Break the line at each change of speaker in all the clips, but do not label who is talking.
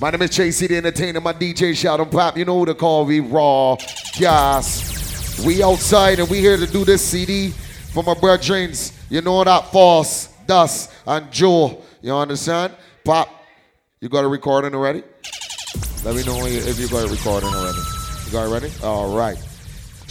My name is Chasey the Entertainer, my DJ Shout and Pop. You know who to call, we raw gas. We outside and we here to do this CD for my brethren. You know that Force, Dust, and Joe. You understand? Pop, you got a recording already? Let me know if you got a recording already. You got it ready? All right.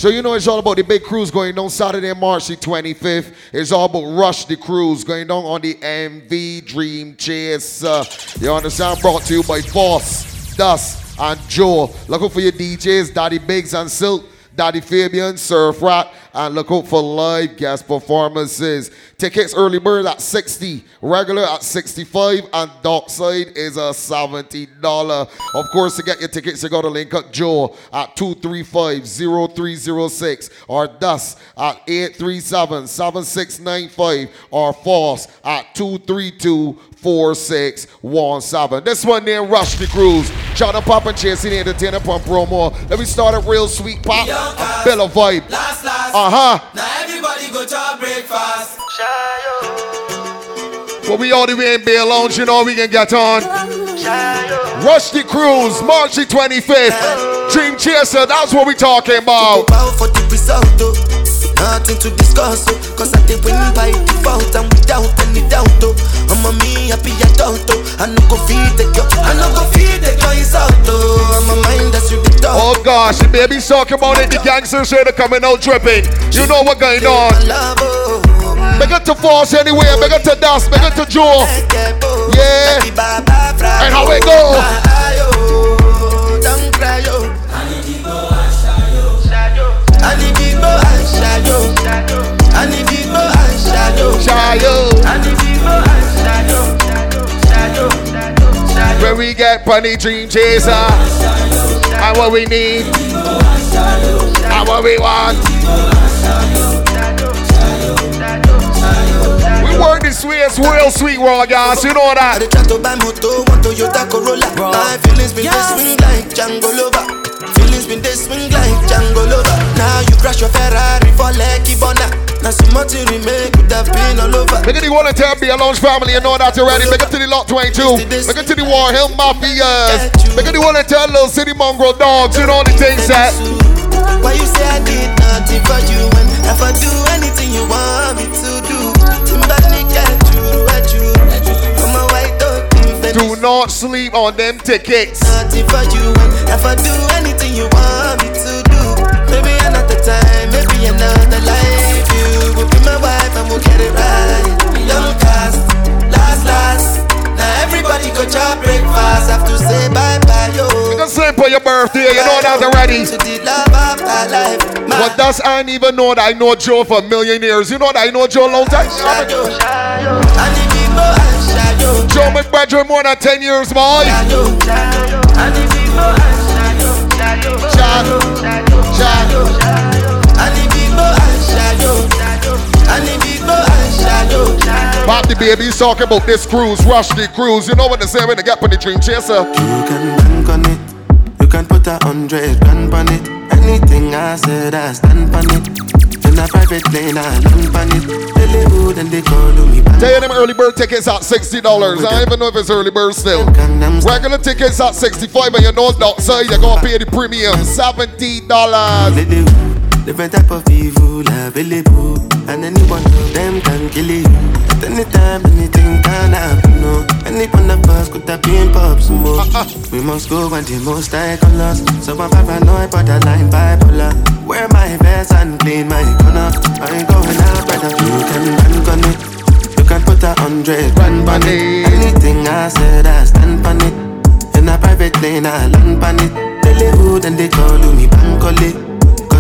So you know it's all about the big cruise going down Saturday, March the 25th. It's all about Rush the Cruise going down on the MV Dream Chase. Uh, you understand? Brought to you by Force, Dust, and Joe. Looking for your DJs, Daddy Biggs and Silk. Daddy Fabian, Surf Rat, and look out for live guest performances. Tickets early bird at 60, regular at 65, and Dockside is a $70. Of course, to get your tickets, you got to link up Joe at 235-0306 or Dust at 837-7695 or Force at 232 4617. This one named Rush the Cruise. John and Pop and the Entertainer Pump promo. Let me start a real sweet pop. A bill of vibe.
Last, last.
Uh, Uh-huh.
Now everybody go to breakfast.
Well, we all the way in Bay Lounge, you know we can get on. Rush the Cruise, March the 25th. Dream Chaser, that's what we talking about.
For the result, oh. Nothing to discuss, oh. Cause I did win by default and without any doubt, oh. I'm a me happy oh. I no go feed the girl, I no go feed the girl is out. I'm a mind that's you the.
Oh gosh, the baby's talking about it. The gangsters here, they're coming out dripping. You know what going on.
My love, oh.
To Force anyway, big up to Dust, big up to Joe. Yeah. And how it go?
Don't cry, yo.
Where we get Bunny Dream Chaser. And what we need. And what we want. We work this way, it's real sweet, raw guys. You know that.
dey try to buy moto, one Toyota Corolla. My feelings been they swing like Django Lover. Feelings been they swing like Django Lover. Now you crash your Ferrari for Lucky Bona. Now some to remake could have been all over.
Make it the one tell be a lounge family, you know that already. Make it to the lot 22. Make it to the War Hill Mafias. Make it the one tell little city mongrel dogs, you know the things that.
Why you say I did nothing for you when if I do anything you want me to do? Timbani get you, at you. I'm a white dog.
Do not sleep on them tickets.
Nothing for you if I do anything you want me to do. Maybe another time, maybe another life. Get it right. Young cast, last, last. Now everybody go breakfast. Have to say bye bye, yo.
Same for your birthday, you know that already.
To the love of my life.
But does I even know that I know Joe for a million years. You know that I know Joe long time.
shadow. I need and shadow.
Joe McBradford more than 10 years, boy. Pop the baby's talking about this cruise, rush the cruise. You know what they say when they get on the dream chaser.
You can bank on it. You can put a hundred grand on it. Anything I said, I stand on it. In a private plane, I land on it. Live and they call me back.
Tell them early bird tickets at $60. I don't even know if it's early bird still. Regular tickets at 65 and you know it's outside, you're gonna pay the premium. $70.
Different type of evil available. And any one of them can kill you. At any time, anything can happen. No. Any one of us could have been pop smoke. We must go and the most I can lost. So I'm paranoid, borderline bipolar. Wear my vest and clean my corner. I ain't going out, brother. You can bank on it. You can put a hundred grand on it. Anything I said, I stand on it. In a private plane, I land on it. They live hood and they call me Bankole.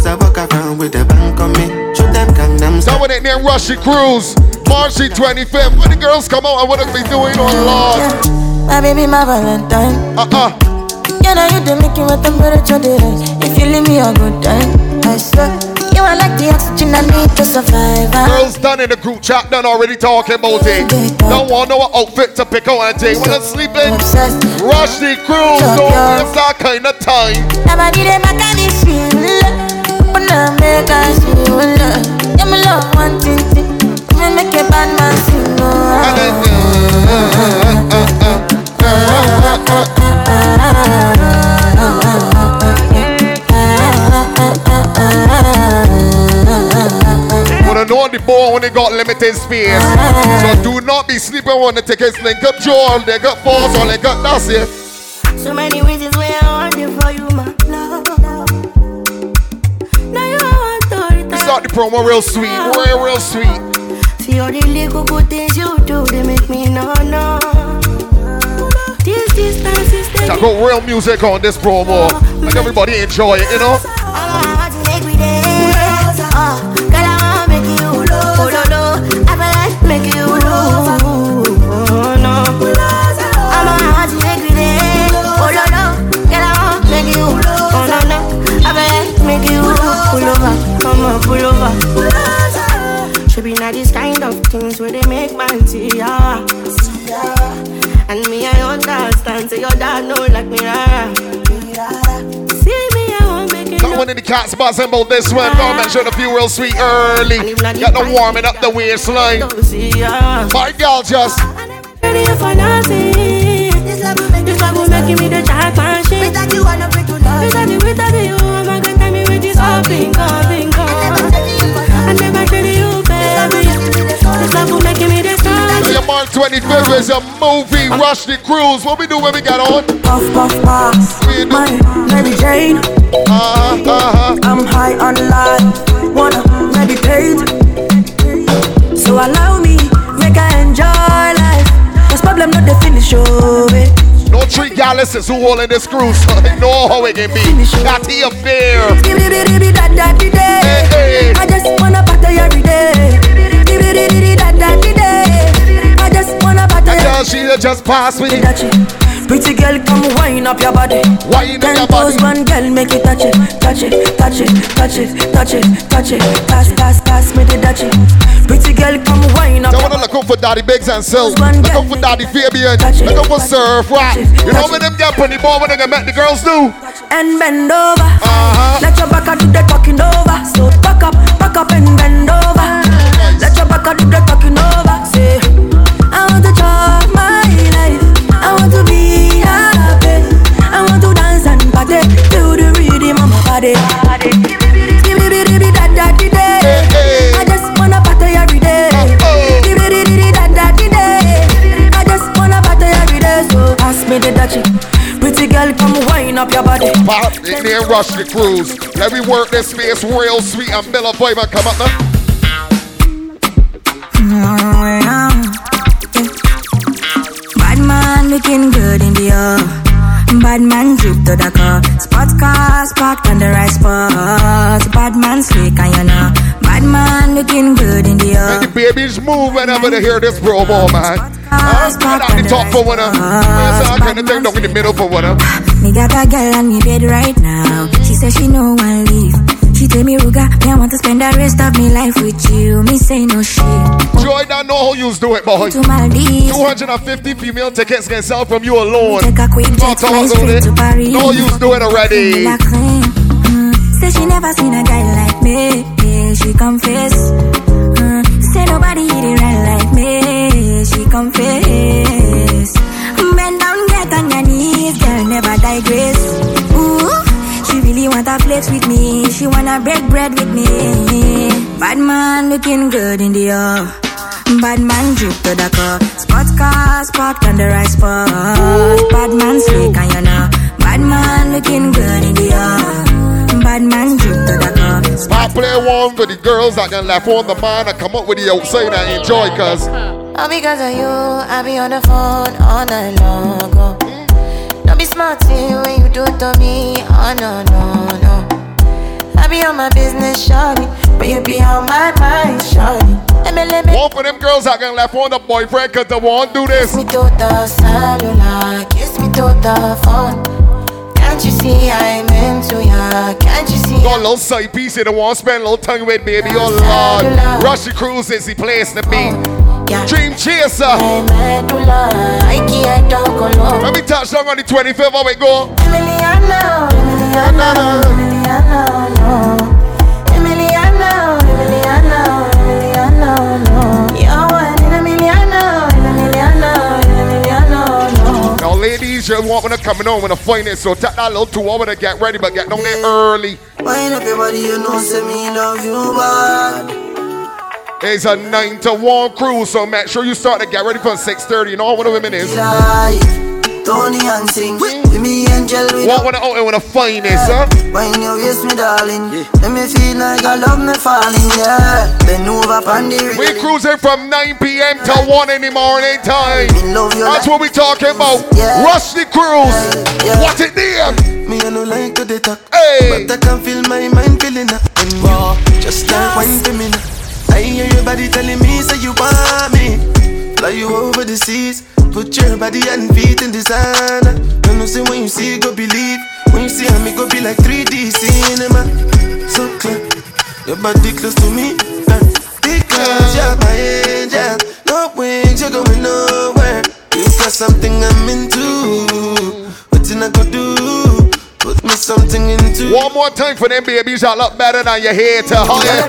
Cause I walk around with a bank on me. Show them Gangnam
That one ain't named Rushy Cruise. March the 25th. When the girls come out, and what they be doing on Lord.
My baby, my Valentine.
Uh-uh.
You know you do make it with temperature the rise. If you leave me a good time, I swear. You are like the oxygen I need to survive.
Girls done in the group chat, done already talking about it. Don't want no outfit to pick out and take. When I'm sleeping, rush the cruise. Don't waste that kind of time.
Nobody they make me feel Open up, make I see you love. Yeah, me love one thing, thing. Me make a bad man sing. Oh, Wanna know
the ball when they got limited space. So do not be sleeping when they take a link up jaw, they got falls, or they got that's it.
So many reasons.
Start the promo real sweet, real, real sweet.
See all the little good things you do, they make me no, no. This is
I
taking
got real music on this promo. Like everybody enjoy it, you know?
Should be not these kind of things where they make man see ya. And me, I understand. Say your dad know like me. rara. See me, I won't make it.
Come in the cats buzzing about this one. Go make sure the few real sweet early. Get them warming up the waistline.
Don't. Ah.
My girl just
Ready for nothing. This love will make me the jack machine. Without you, I know break to love. Without you, without you, oh I'm not gonna tell me with this all bingo, bingo. I
Your 25th is a movie, Rush the Cruise. What we do when we get on?
Puff, puff, pass.
We do.
My Mary Jane.
Uh-huh, uh-huh.
I'm high on life. Wanna meditate. So allow me, make I enjoy life. Cause problem not the finish, oh, eh.
No three galluses who holding this cruise, so they know how it can be. Hey, hey.
day. I just wanna party every day.
And
every
she just passed me.
Pretty girl, come wind up your body.
Wine up your body.
one girl, make it touch it, touch it, touch it, touch it, touch it, touch it. Pass, pass, pass, me the touch it. Pretty girl, come wind up. Your
wanna look out for Daddy Biggs and Silk. Look out for Daddy Fabian. Look out for Surf Rock. You know when them get the ball when they make the girls do?
and bend over.
Uh-huh.
Let your back do the talking over. So back up, back up and bend over. Let your back do the talking body. Give me the the that that the day. I just wanna party every day. Give me the the that that the day. I just wanna party every day. So pass me the. Pretty girl, come wind up your body.
Pop in there, rush the cruise. Let me work this space real sweet of Vibe and come up now.
Bad man looking good in the air. Bad man drip to the car. Sports cars parked on the right spot. Bad man slick and you know. Bad man looking good in the
And the
air.
babies move whenever they hear this promo, man. Uh, not the top for winner. Yes, I kind of thing down in the middle for winner.
Me got a girl on me bed right now. She says she no one leave. She tell me, Ruga, me I want to spend the rest of me life with you. Me say no shit.
Joy don't know how you do it, boy.
To Maldives.
250 female tickets can sell from you alone.
Take a quick jet,
about
straight to Paris.
You do it already.
Mm, Say she never seen a guy like me. Yeah, she confess. Really wanna flex with me. She wanna break bread with me. Bad man looking good in the air. Bad man drip to the car. Sports cars parked on the right spot. Bad man slick and you know. Bad man looking good in the air. Bad man drip to the car.
I play one for the girls that can laugh on the mind and come up with the outside and enjoy, cause
All because of you, I be on the phone all night long. Oh. Don't be smart when you do to me. Oh no, no, no. I be on my business, shawty. But you be on my mind, shawty.
One for them girls that can laugh on the boyfriend cause they won't do this.
kiss me to the cellular, kiss me to the phone. Can't you see I'm into ya? Can't you see?
Got a little side piece you don't want to spend a little time with, baby. Oh Lord. The Cruise is the place to be.
Yeah.
Dream Chaser.
I'm medulla, I can't talk alone.
Let me touch down on the 25th, how we go.
Emiliano, Emiliano, Emiliano, no. Emiliano, Emiliano, Emiliano, no. You're one in a Emiliano, Emiliano, Emiliano, no.
Now, ladies, you want me to come on with a finance, so take that little two hours to get ready, but get down there early.
Wind up your body, you know, say me love you bad.
It's a 9 to 1 cruise, so make sure you start to get ready for 6.30. You know what the women is.
Tony and sing with me angel with
What when I out with the finest, huh?
When you kiss me darling Let me feel like I love me falling, yeah Bend over on the
We cruising from 9 p.m. to 1 in the morning time. That's what we talking about.
Yeah.
Rush the cruise.
Yeah.
What it name?
Me I no like to dey talk,
Hey.
but I can feel my mind feeling up. And you just like wine for me now. I hear your body telling me say you want me. Fly you over the seas, put your body and feet in designer. You know say when you see go believe, when you see how me go be like 3D cinema. So clear, your body close to me, girl. because you're my angel. No wings, you're going nowhere. You got something I'm into. What I go do? Put me something into.
One more time for them babies that look better than your hair to higher.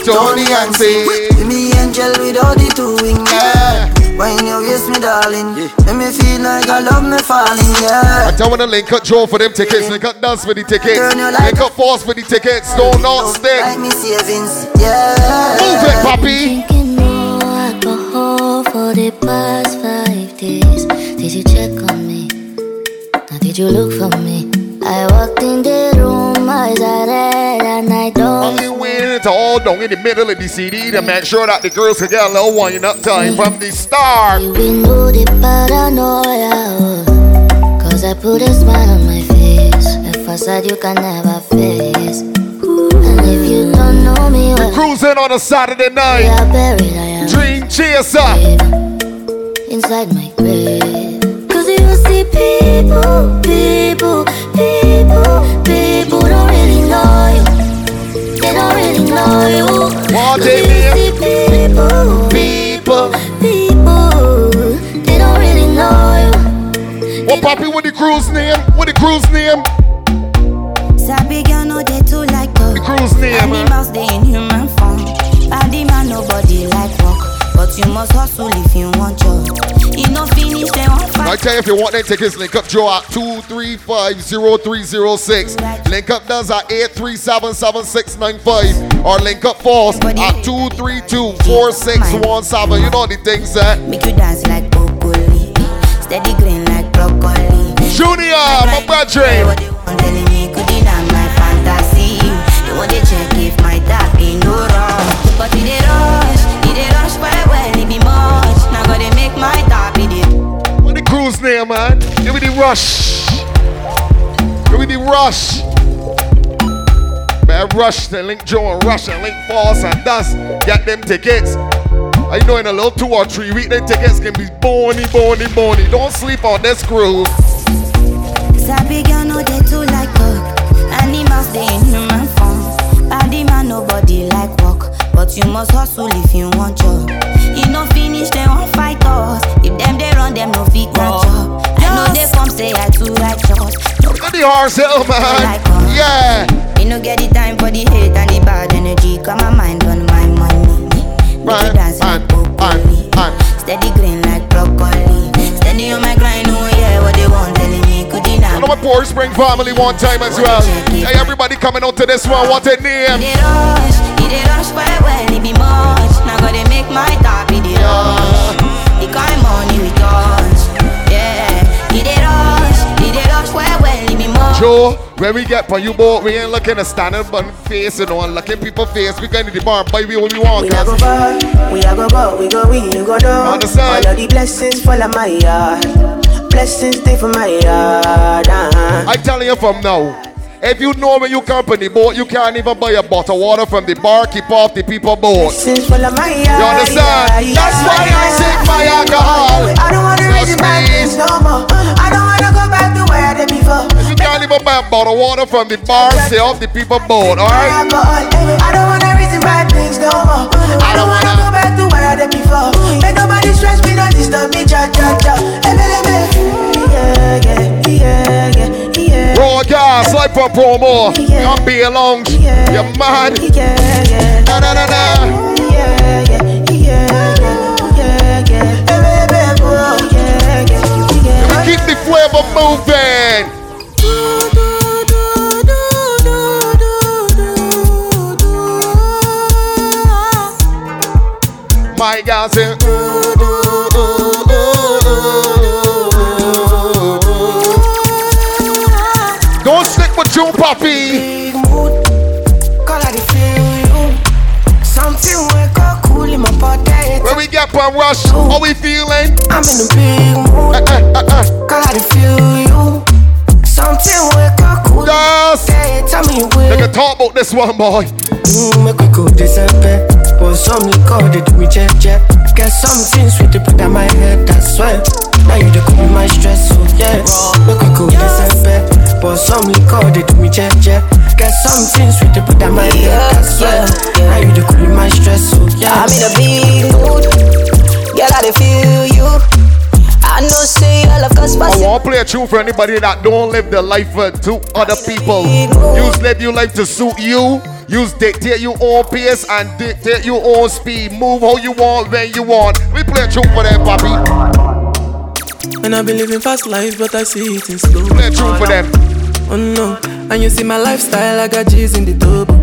Tony and say.
With me angel with all the two wings, yeah When you kiss me darling Let me feel like I love me falling, yeah
I tell when to link up Joe for them tickets, link up Dance for the tickets,
Turn your light
link up Force for the tickets, don't not stick.
Like
stick.
me savings, yeah
Move it, papi.
Drinking no alcohol for the past five days. Did you check on me? Now did you look for me? I walked in the room, eyes are red, and I don't.
Only win to all down in the middle of the CD to make sure that the girls can get a little wind up time from the start.
We know the paranoia. Cause I put a smile on my face. A facade you can never face. And if you don't know me well,
Cruising on a Saturday night.
buried. I am
Dream chaser.
inside my grave. Cause you people, people, people, people don't really know you. They don't really know you.
What
'Cause
they mean?
people,
People.
people, they don't really know you.
What papi with the cruise name? What the cruise name?
Sabi girl no dey too like
The
talk.
cruise name. huh?
Animals dey in human form. Body man nobody like work, but you must hustle if you want job. You no finish dem wan
I tell you, if you want them tickets, link up Joe at 2350306. Link up Dust at 8377695. Or link up Force at 2324617. You know the things that.
Make you dance like broccoli, steady green like broccoli.
Junior, my brethren.
What they want telling me could deny my fantasy. They want to
cruise name, man? Give me the rush. Give me the rush. Man, rush to link Joe and rush and link Force and Dust. Get them tickets. I know in a little two or three week, them tickets can be bony, bony, bony. Don't sleep on this cruise.
Sabi girl no dey too like talk. Animals dey in human form. Body man nobody like work, but you must hustle if you want job. You no finish dem wan fight us. If dem dey no fit catch up. I know they come say I too righteous. No
Look at the horse hill, man. Yeah.
Me no get the time for the hate and the bad energy. Got my mind on my money. Make
Man,
you dance
man,
like broccoli.
man, man.
Steady green like broccoli. Steady on my grind, oh yeah, what they want telling me could deny.
I know my poor spring family one time as well. Hey, everybody coming out to this one. What a name.
It rush, it rush well well, it be much. Now gotta make my top, it rush. The kind money we yeah. It dey rush, it dey rush well well, it be much.
Joe, when we get for you boat, we ain't looking at standing but face, you know, and looking people face. We going to the bar, buy we what we want.
We a go far, we a go go, we go win, you go down.
Understand?
All of the blessings fall on my yard. Blessings stay for my yard. Uh-huh.
I telling you from now. If you know when you company boat, you can't even buy a bottle of water from the bar, keep off the people boat.
Blessings fall my yard.
You understand?
yeah,
That's
yeah,
why I sing my alcohol.
I don't wanna
So
reach my
squeeze.
things no more. I don't wanna go back to where I did before.
You can't even buy a bottle of water from the bar, stay off the people boat, alright?
I don't wanna reach my things no more. I don't wanna go back to where I did before. Make nobody stress me, no disturb me, cha cha cha. Ebe, ebe. Yeah, yeah, yeah, yeah, yeah.
Raw gas, like for promo. Come be a lounge.
Yeah.
You're mad.
Yeah, yeah.
Na na na na.
Yeah, yeah, yeah, yeah, yeah. Yeah, yeah, yeah.
Keep the flavor moving. My girl say. With you, puppy.
Big mood, call I feel you. Something wake up cool in my body.
When we get one rush, how we feeling?
I'm in a big mood,
Uh, uh, uh, uh.
call I feel you. Something wake up cool.
Yes.
Hey, tell me
They
where.
can talk about this one, boy.
Mm, make we go December. But some liquor they do me jet jet. Get something sweet to put on my head, that's why. Now you the cool with my stress, so yeah. Make we go December. But some liquor they do me jet jet. Get something sweet to put on my head, that's why. Now you the cool my stress, so yeah.
I'm in a big mood. Girl, I dey feel you. I know say your love cause
I
pass
want to play a tune for anybody that don't live their life uh, for two other people. Use live your life to suit you. Use dictate your own pace and dictate your own speed. Move how you want, when you want. We play a tune for them, Bobby.
And I've been living fast life, but I see it in slow.
Play a tune for them.
Oh no, and you see my lifestyle, I got G's in the turbo.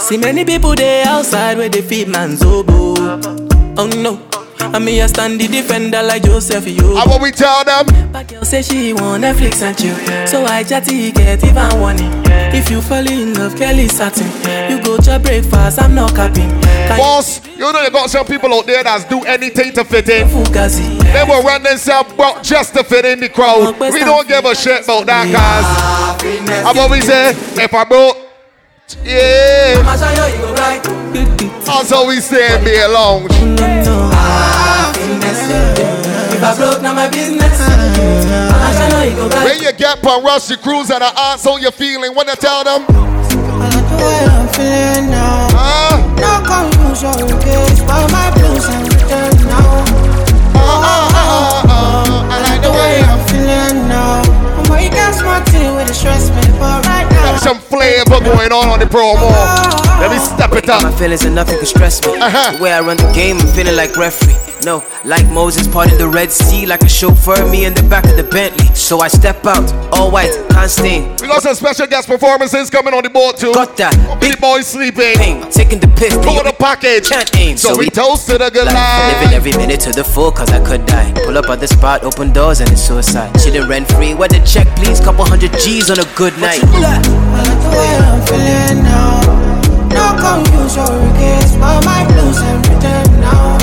See many people there outside where they feed man's oboe. Oh no, and me a stand the defender like Joseph you.
And what we tell them?
But girl say she want Netflix and chill, so I chatty get even warning. If you fall in love, Kelly satin, go to breakfast, I'm not capping.
Boss, you know you got some people out there that's do anything to fit in. They will run themselves broke just to fit in the crowd. We don't give a shit about that, and what we say, if I broke, yeah.
I'ma show you, you go right.
That's how we say be alone.
If I broke, now my business. I'ma show you, you go right.
When you get on Rusty Cruise and I ask how you feeling, when I tell them,
the way I'm feeling now.
ah,
No confusion, case by my blues and return now.
ah, ah, ah, ah,
I like the way I'm feeling now. I'm waking smarty with the stress me, but.
Got some flavor going on on the promo. Let me step it up.
My feelings and nothing can stress me.
Uh-huh.
The way I run the game, I'm feeling like referee. No, like Moses parting the Red Sea, like a chauffeur, me in the back of the Bentley. So I step out, all white, can't stain.
We got some special guest performances coming on the board too.
Got that
Big boy sleeping.
pain, taking the piss.
Pull the package.
Can't aim,
So we
we
toast to the good
Like, living every minute to the full, cause I could die. Pull up at the spot, open doors, and it's suicide. Chilling rent free, where the check, please? Couple hundred G's on a good night.
I like the way I'm feeling now. No confusion, case by my blues and now.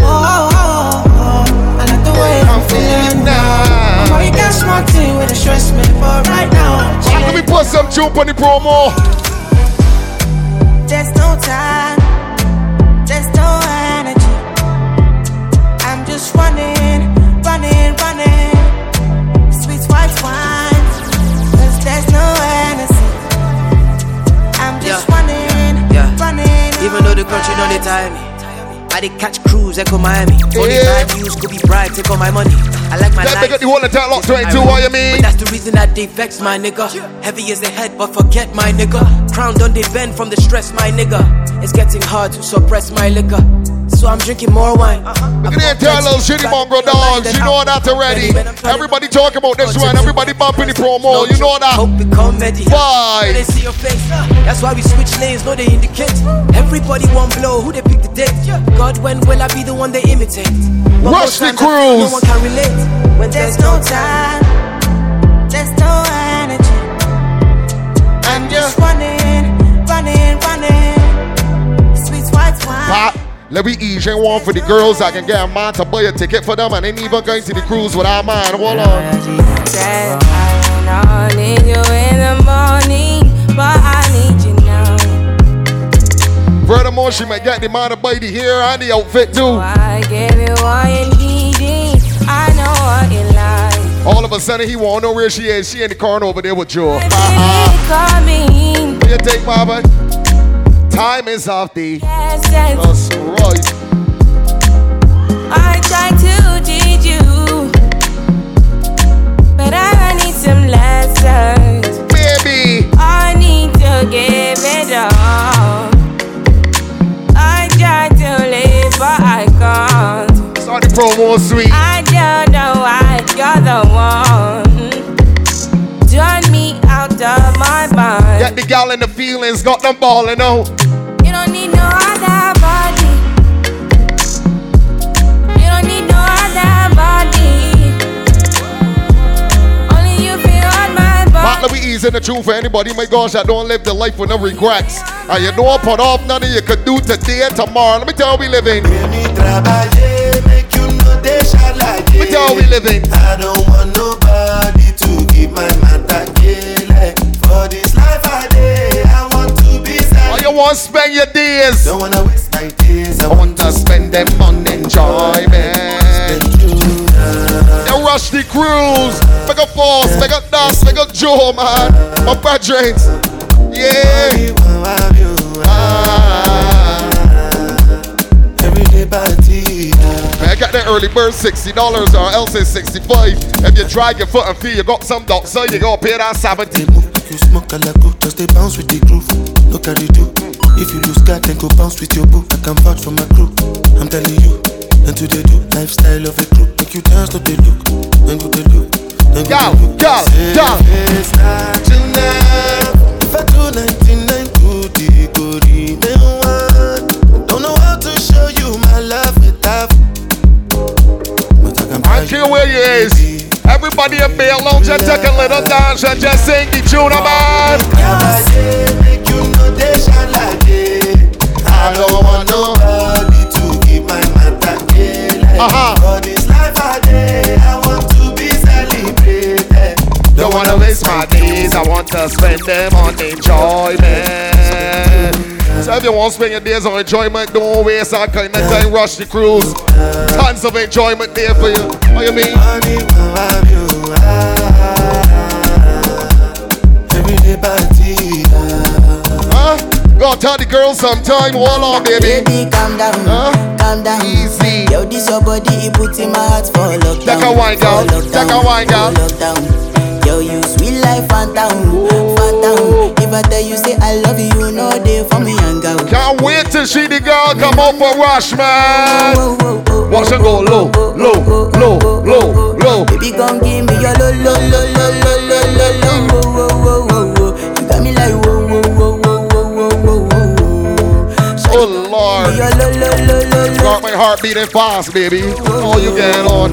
Oh, oh, oh, oh. I like the way I'm feeling now. I'm waking smarty with the stress me, but right now.
Let me put some jump on the promo.
There's no time, there's no energy. I'm just running,
the country don't they tire me. I did catch cruise, echo Miami. Only
Yeah.
bad news could be bright, take all my money. I like my life.
they got the whole entire lot 22, what you mean?
But that's the reason that they vex my nigga. Heavy is the head, but forget my nigga. Crown done they bend from the stress, my nigga. It's getting hard to suppress my liquor. So I'm drinking more wine.
Look at the entire little shitty mongrel dogs. You know that already. Everybody talking about this one. Everybody bumping the promo. You know that.
Hope it comedy.
Why?
They see your face, that's why we switch lanes, no they indicate. Everybody want blow, who they pick the date? God, when will I be the one they imitate?
Rush the cruise.
No one can relate. When
There's no time, there's no energy. I'm just running, running, running. Sweet white wine.
Let me ease and one for the girls. I can get a man to buy a ticket for them and ain't even going to the cruise without mine. Hold on.
Said I don't need you in the morning, but I need you now.
Furthermore, she might get the man to buy the hair and the outfit too.
I give you what you needing. I know what you like.
All of a sudden, he won't know where she is. She in the car over there with Joe. What you take, Baba? Time is off the.
Yes, yes.
That's right.
I try to teach you, but I need some lessons.
Baby.
I need to give it up. I try to live, but I can't.
Start the promo sweet.
I don't know why you're the one. mind.
Get the gal in the feelings, got them balling out.
You don't need no other body.
You
don't need no other body. Only you feel on my
body. Not be easy the truth for anybody. My gosh, I don't live the life with no regrets. And you don't put off none of you could do today and tomorrow. Let me tell you, we living. Let me tell you, we living.
I don't want nobody to keep my man that for this life I day, I want to be
Oh, you want to spend your days?
Don't wanna waste my days.
I, want to spend them on enjoyment. You rush the cruise, make a force, make a dance, make a Joe, man. My brethren, yeah. Ah.
Everyday party.
Man, I got that early bird $60 or else it's 65 If you drag your foot and feel you got some dogs, so you gotta pay that 70
You smoke a like just they bounce with the groove. Look at the do. If you lose God, then go bounce with your boo. I can vouch for my crew. I'm telling you, and to they do lifestyle of a crew. Make you dance, look they look, then go they look. Then
go, go, go. Sing the tune, man.
Make you know they shine like day. I don't want nobody to give my matter
Uh-huh.
For this life I day, I want to be celebrated.
Don't wanna waste my days, I want to spend them on enjoyment. So if you want to spend your days on enjoyment, don't waste that kind of time. Rush the cruise. Tons of enjoyment there for you. What you mean?
Party.
Huh? Go tell the girls sometime. Hold on, baby.
Baby, calm down, calm down.
Easy.
Yo, this your body, it puts in my heart for lockdown.
Take a wine, girl. Take a wine,
for Lockdown. Yo, you sweet life, phantom, phantom. If I tell you say I love you, you know they for me young girl.
Can't wait to see the girl come out for Rush, man. Watch her go low, low, low, low, low.
Baby, come give me your lo lo lo lo lo lo lo lo. Whoa, whoa,
Oh Lord. Got my heart beating fast, baby. Oh, you get on.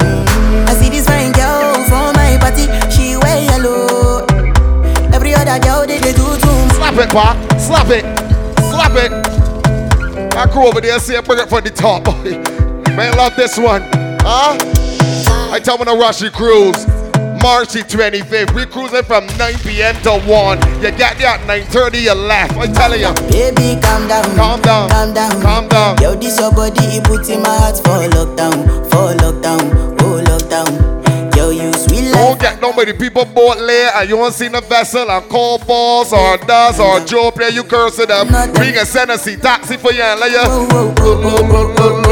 I see this fine girl from my party, she wear yellow. Every other girl they, they do too.
Slap it, pa. Slap it. Slap it. I crew over there say bring it from the top. Man, love this one. Huh? I tell me to rush the cruise. March the 25th. We cruising from 9 p.m. to 1. You get there at 9.30, you left. I'm telling you.
Baby, calm down,
Calm down.
calm down,
Calm down.
Yo, this your body, it puts in my heart for lockdown, for lockdown, oh lockdown. Yo, you sweet
Don't
life.
get nobody people boat late and you won't see the vessel and call boss or does or Joe play you cursing them. We can send a taxi for you and let you.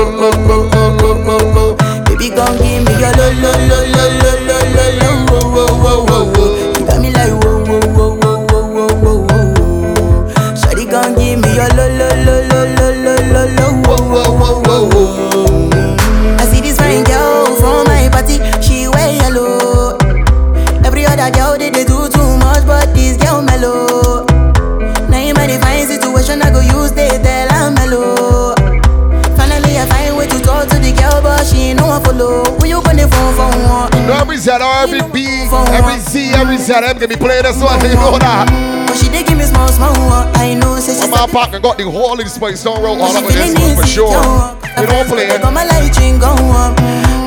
Z, them can be playing this one, you know that.
But she dey give me small, small. I know, say she
My partner got the whole of Spice Don't roll all up with this one for sure. We don't play it.
Got my light ring go up.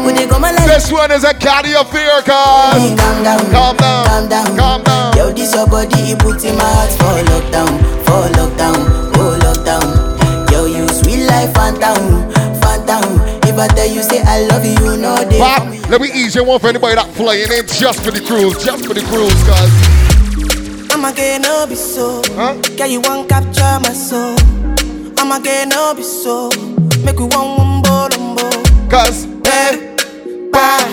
When they got my light
This one is a carry of fear, cause.
Calm down,
Calm down,
calm down,
calm down.
Yo, this your body, it put in my heart for lockdown, for lockdown, oh lockdown. Yo, you sweet life, phantom, phantom. If I tell you say I love you, you know they.
Let me ease you one for anybody that flying in just for the cruise, just for the cruise, cause.
I'ma get no be so.
Huh?
Girl, you want capture my soul. I'ma get no be so. Make we one one bolombo.
Cause.
Better, bye.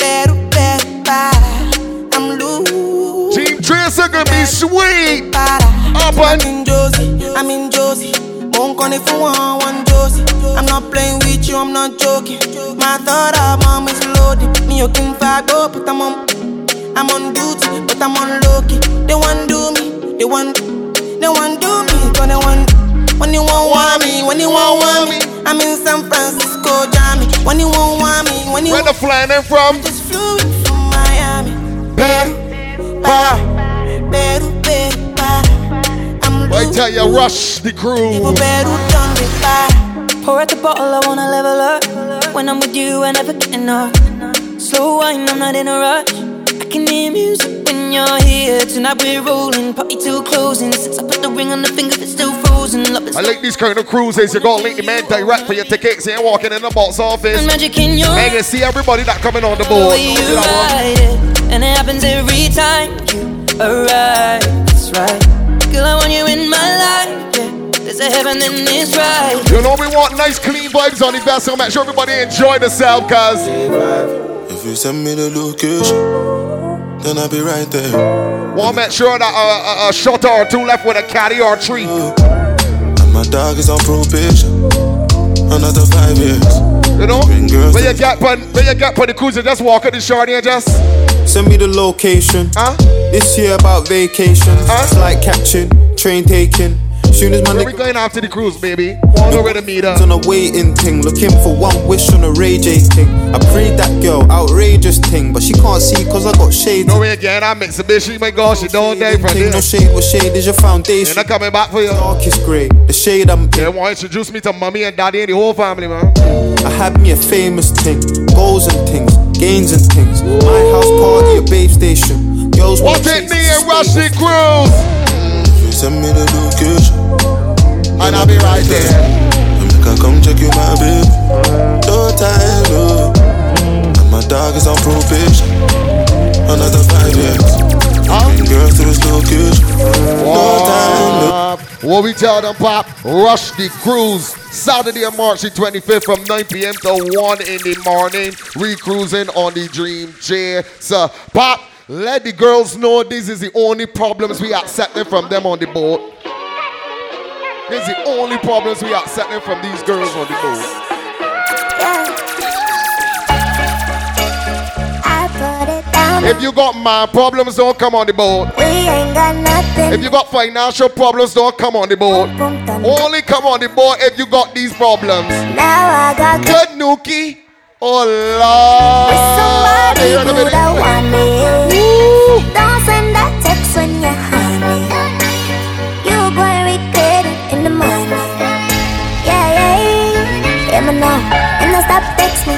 Better, better, bye. I'm loose.
Team Tracer gonna be sweet.
Up I'm in Josie. I'm in Josie. Won't call if you want one. I'm not playing with you, I'm not joking. My thought of mom is loaded. Me, you can fight up, but I'm on. I'm on duty, but I'm on low key. They want do me, they want, they want do me, but they want. When you won't want me, when you won't want me, I'm in San Francisco, Jammy. When you won't want me, when you
Where the flying in from?
just flew in from Miami.
Better,
bye,
Tell you, rush the crew.
People bad who done me bad. Pour out the bottle, I wanna level up. When I'm with you, I never get enough. Slow wine, I'm not in a rush. I can hear music when you're here. Tonight we're rolling, party till closing. Since I put the ring on the finger, it's still frozen.
I like these kind of cruises. You go link the man direct for your tickets. You ain't walking in the box office.
And magic in your
And you see everybody that coming on the board.
you
See that one?
ride it, and it happens every time you arrive. That's right, girl. I want you in my life. Yeah, there's a heaven and it's right.
You know we want nice clean vibes on the vessel. Make sure everybody enjoy themselves, cause
If you send me the location, then I'll be right there.
want to make sure that a, a, a shutter or two left with a caddy or tree.
And my dog is on probation. Another five years.
You know,
Bring girls
when you
got
get put, when you get put the cruiser, just walk at the shorty and just
Send me the location.
Huh?
This year about vacation.
Huh?
Flight catching, train taking. Soon as my
where we
nigga
going after the cruise, baby. Walk over the meter.
on a waiting thing, looking for one wish on a Ray J thing. I prayed that girl, outrageous thing, but she can't see cause I got shades.
No way again, I'm Mitsubishi, my gosh, you don't day from
Thing, no shade, what shade is your foundation?
not coming back for you.
Darkest grey, the shade I'm
They want to introduce me to mommy and daddy and the whole family, man.
I had me a famous thing, goals and things, gains and things. My house party, a babe station. Girls want
it me and Rusty Cruise?
Send me the location,
And I'll be right there.
then make I come check you, my babe. No time, no. And my dog is on probation. Another five years. Bring girls to this location. No time, no.
What we tell them, Pop, rush the cruise. Saturday, March the 25th from 9 p.m. to 1 in the morning. Recruising on the Dream Chair. So, Pop, let the girls know this is the only problems we accepting from them on the boat. This is the only problems we accepting from these girls on the boat.
I put it down.
If you got mind problems, don't come on the boat.
We ain't got nothing.
If you got financial problems, don't come on the boat.
Boom, dun,
Only come on the boat if you got these problems.
Now I got
Good Nuki. Oh Lord.
somebody
You
who don't want me. Don't send that text when you're honey. You to regret it in the morning. Yeah, yeah, yeah. Me now. And I stop text me.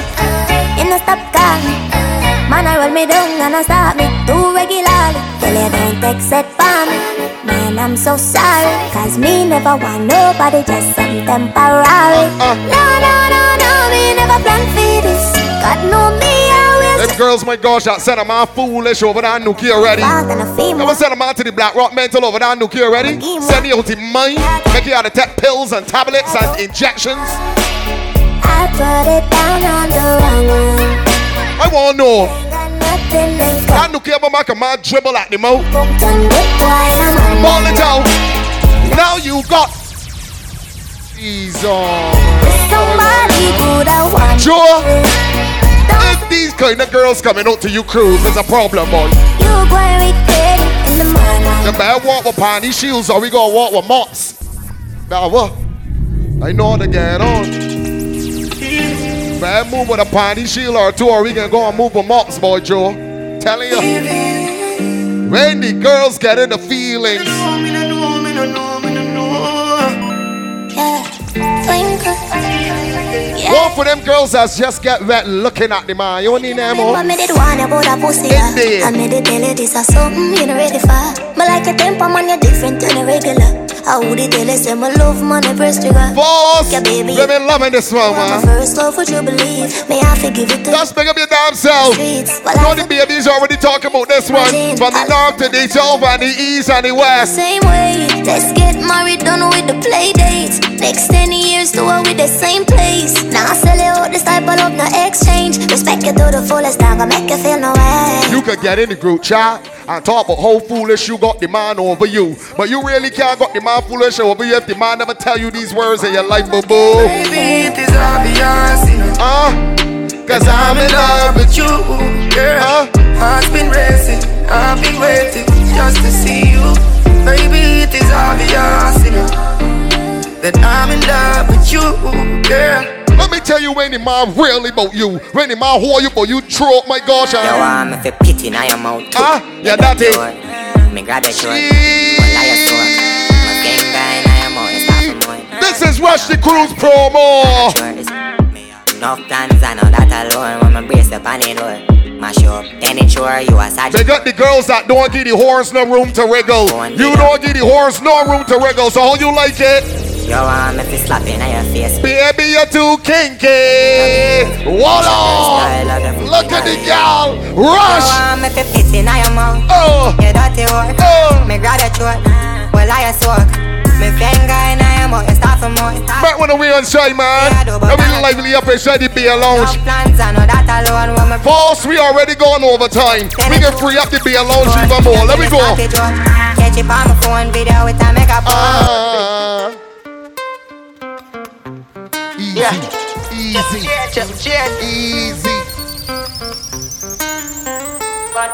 And I stop call me. Man, I roll me down and I stop me too regularly. Tell you don't text it for me. Man, I'm so sorry. Cause me never want nobody, just some temporary.
Uh.
No, no, no, no,
Them girls, my gosh, that sent a man foolish over that Nuki already.
Back and a
I'm gonna send a man to the Black Rock Mental over that Nuki already. Send you out the mind. Make you out to take pills and tablets and injections.
I put it down on the wrong one.
I wanna know.
Ain't got nothing left.
That Nuki ever make a man dribble at the mouth.
Booked on good boy, I'm on
Ball it out. Now you got. Ease on.
Somebody good I want
Sure. If these kind of girls coming out to you cruise, there's a problem, boy.
you and in the morning.
You better walk with panty shields or we gonna walk with mops. Better what? I know how to get on. Better move with a panty shield or two or we can go and move with mops, boy Joe. Telling you. When the girls get in the feelings,
Yeah.
one for them girls that's just get wet looking at the man. You need them more.
But me did want about a pussy. I made it tell you this is something you not ready for But like a temper man you're different than a regular I would it tell you say my love money press trigger
Boss,
Yeah, baby.
women loving this one,
My
man.
first love would you believe May I forgive it to
Just pick up your damn self. Know the babies already talking about this one. From the north to the south and the east and the west.
same way Let's get married done with the play dates Next 10 years do it with the same place Now I sell it all this type of love no exchange Respect you to the fullest I'm gonna make you feel no way
You could get in the group chat and talk about how foolish you got the man over you. But you really can't got the man foolish over you if the man never tell you these words in your life, boo boo.
Baby, it is obvious, you know.
Uh, cause I'm in love with
you, girl.
Huh?
Heart's been racing, I've been waiting just to see you. Baby, it is obvious, you know, that I'm in love with you, girl.
Let me tell you when the man really about you. When the man who are you but you throw up my gosh. Uh,
want me for pity now your mouth too.
Ah, yeah, that it.
Me grab your short. One lie your store. My
finger in your mouth, you start for.
This is Rush the Cruise promo.
Enough plans, I know that alone. When my brace up on it, all. Mash up, it's sure you are such.
They got the girls that don't give the horns no room to wriggle. You don't give the horns no room to wriggle, so how you like it?
You want me to slap in your face.
Baby, you're too kinky. Voila! Look at the gal. Rush!
You want me to fit in your mouth.
Oh!
You dirty work.
Oh!
Me grab your throat. Well, I soak. Me finger in your mouth. You start for more.
Back when we on shy, man. And we lively up inside the beer lounge.
Plans, I know that alone. When me
False, we already gone overtime. We can free up the beer lounge even more. Let me go.
Catch it on my phone video with a makeup
Ah. Easy. Easy. Easy.
Bad,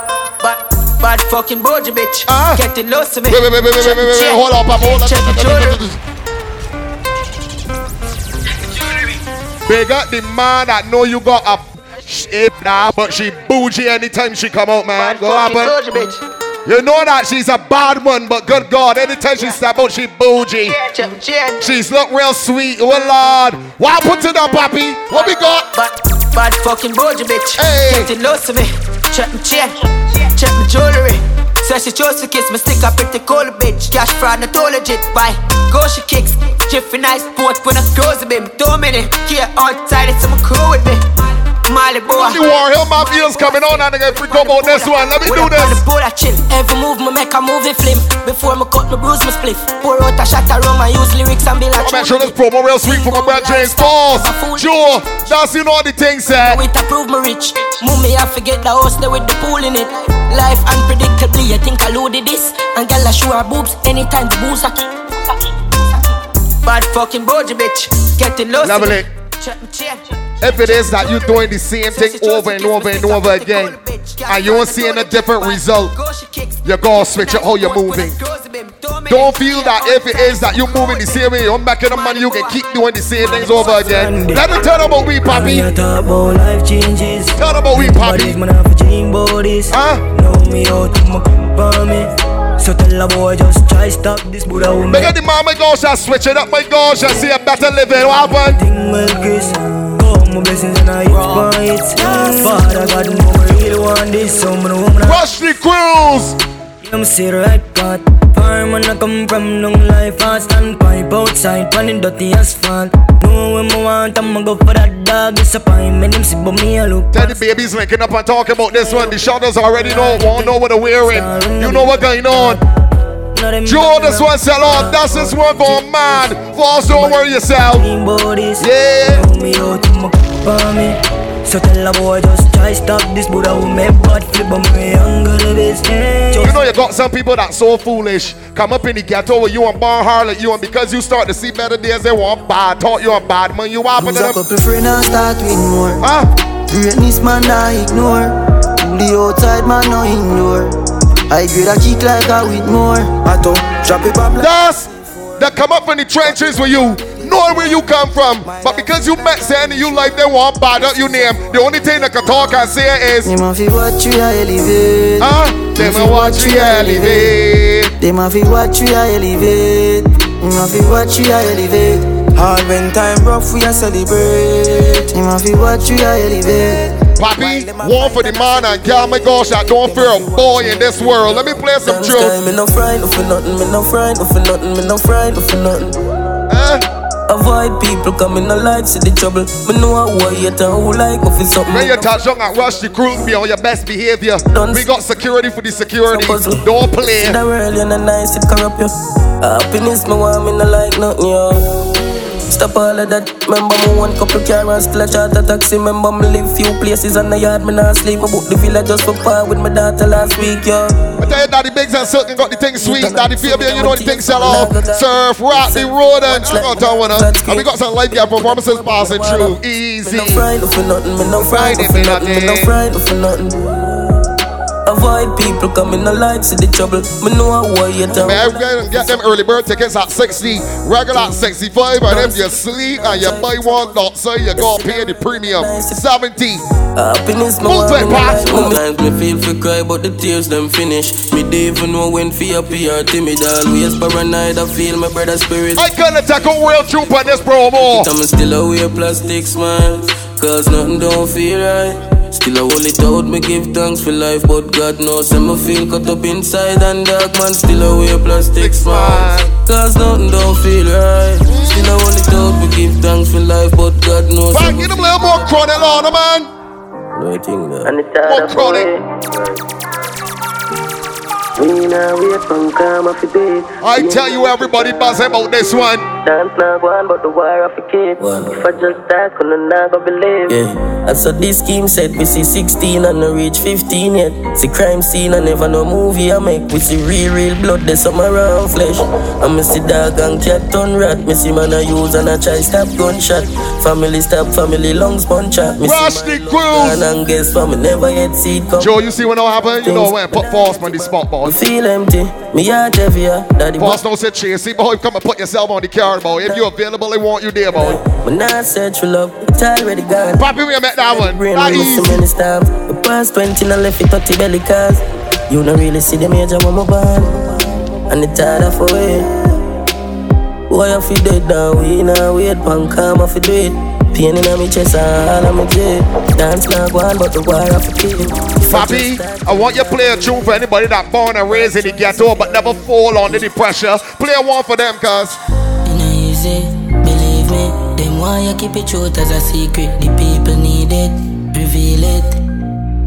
bad fucking bougie bitch.
Ah.
Getting lost to me.
Wait, wait, wait, wait, wait, wait, wait, wait. Hold up, hold up.
Check the.
They got the man that know you got a shape now, but she bougie anytime she come out, man. Go
Fucking
happen.
bougie bitch.
You know that she's a bad one, but good God, anytime she step out, she bougie. She's look real sweet. Oh Lord, what put it that, papi? What we got?
Bad, bad fucking bougie bitch.
Hey.
Getting lost to me. Check my chain. Check my jewelry. Says she chose to kiss me, stick up pretty cold bitch. Cash fraud, not all legit. Why? Go she kicks. Jiffy nice boat when I close a bit. Two minutes. Here outside, it's some crew with me. Molly boy.
The War Hill Mafia's coming on and get freak about this one. Let me do
On the
this.
board, I chill. Every move me make a movie film. Before me cut me bruise me split. Pour out a shot around my use lyrics and be like.
I'm sure this promo real sweet for my brother James Falls. Joe, that's you know the things said.
With a prove me rich. Move me, I forget the house there with the pool in it. Life unpredictably, I think I loaded this. And girl, I show her boobs anytime the booze are Bad fucking bougie bitch. Getting lost.
Level it.
Check my chain.
If it is that you're doing the same thing over and over and over again, and you ain't seeing a different result, you're gonna switch up how you're moving. Don't feel that if it is that you're moving the same way, you're making the money, you can keep doing the same things over again. Let me tell about we, Poppy.
I talk about life changes.
Tell about we, Poppy.
Everybody's man have a dream about this.
Huh?
Know me out to my for me. So tell a boy just try stop this Buddha woman.
Make the mama gosh, I switch it up, my gosh, I see a better living. What happened?
Thing. Oh, my blessings and I hit for it. Father God, know I really want this. So I'm gonna woman.
Rush the cruise.
I'm see the right path. Farm and I come from long life fast and pipe outside pan in dirty asphalt. Know when I want, I'ma go for that dog. Disappointment, them see but me I look.
Tell the babies linking up and talking about this one. The shadows already know, won't know what they're wearing. You know what's going on. Joe, this one sell out. That's this one for man. Force, don't worry yourself. Yeah.
Know me out to my for me. So tell a boy just try stop this Buddha who make bad flip but me younger the.
You know you got some people that so foolish. Come up in the ghetto with you and born harlot you and because you start to see better days they want bad. Thought you a bad man. You happen to
Lose a
them.
couple friend and start with more.
Huh?
Greatness man I ignore. The outside man no ignore. I grade a kick like a with more. I don't drop it back.
That's that come up from the trenches with you. Know where you come from. But because you met Sandy, you like they want bad up your name. The only thing that can talk and say is
Them a fi watch we a elevate.
Huh? Them a watch we elevate.
They a fi watch we a elevate. Them a fi watch we a elevate. All when time rough we a celebrate. Them a fi watch we a elevate.
Papi, one for the man and girl, my gosh, that don't fear a boy in this world. Let me play some
time, me no frightened for nothing, me no frightened for nothing, me no frightened for nothing. Eh? Avoid people coming no life, see the trouble. Me know how I hate and who like me for something.
When you touch on at Rush the Crew, be on your best behavior. We got security for the security. Don't play.
See the world, you're not nice, it corrupt you. Happiness, me want me no like nothing, yo. Stop all of that. Remember me one couple car and still a charter taxi. Remember me live few places on the yard, me not sleep. Me book the villa just for par with my daughter last week, yo.
I tell you, Daddy Biggs and Silk and got the thing sweet. Daddy Fabian, you know the thing sell off. Surf, rock the road, and I'm gonna tell one. And we got some live guy performances passing through. Easy.
Me no for nothing, me no frightened for nothing, me no frightened for nothing. Avoid people coming no like see the trouble. Me know how why you tell.
Man, get, get them early bird tickets at 60, regular at 65, and if you sleep and you buy one dot, so you go pay the premium 70.
Happiness, my
Multi-pass.
Sometimes me feel for cry, but the tears them finish. Me don't even know when for happy or timid. Always paranoid, I feel my brother's spirit.
I gonna take a real troop on this promo.
I'm still away plastic smiles, cause nothing don't feel right. Still I hold it out, me give thanks for life But God knows I'm a feel cut up inside And dark man. Still away plastic smiles Cause nothing don't feel right. Still I hold it out, me give thanks for life But God knows
Man, give them a little more chronic on man?
No, I think that
And it's
More chronic
We now wait from karma for day.
I tell you everybody buzz about this one
Dance now go on, but the war of a kid. If I just die, couldn't not go believe.
Yeah, I saw this scheme set. We see 16 and no reach 15 yet. See crime scene and never no movie I make. We see real, real blood, there's some around flesh. And me see dog and cat turn rat. Me see man I use and I try stop gunshot. Family stop, family lungs punch up. Me
Rush the crews.
And guess for me never yet see it come.
Joe, you see what now happen? You know when put force on the spot, boy.
Feel empty, me heart heavier. Daddy
Boss don't say chase. See, boy. Come and put yourself on the card, boy. If you're available, they want you there, boy.
But now search for love, it's already gone.
Papi, we met that one. Not
me so
easy.
many stabs. The past 20 and left it 30 belly cars. You don't really see the major when my born. And it's harder for it. Boy, I feel dead now. We now wait, pan calm, I feel do it. Pain in my chest and all of my jet. Dance now go on, but the war I feel kill.
Papi, I want you to play a tune for anybody that born and raised in the ghetto but never fall under the pressure. Play one for them, cuz.
Easy, believe me. Them want you keep it truth as a secret. The people need it, reveal it.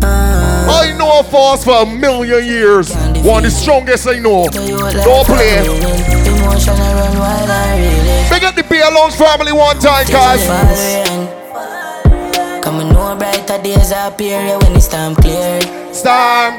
Ah.
I know a force for a million years. One of the strongest I know. Don't play.
Emotion I run wild and real.
Big up the Lounge family one time, guys.
Come on, know brighter days appear yeah, when it's time clear.
Storm.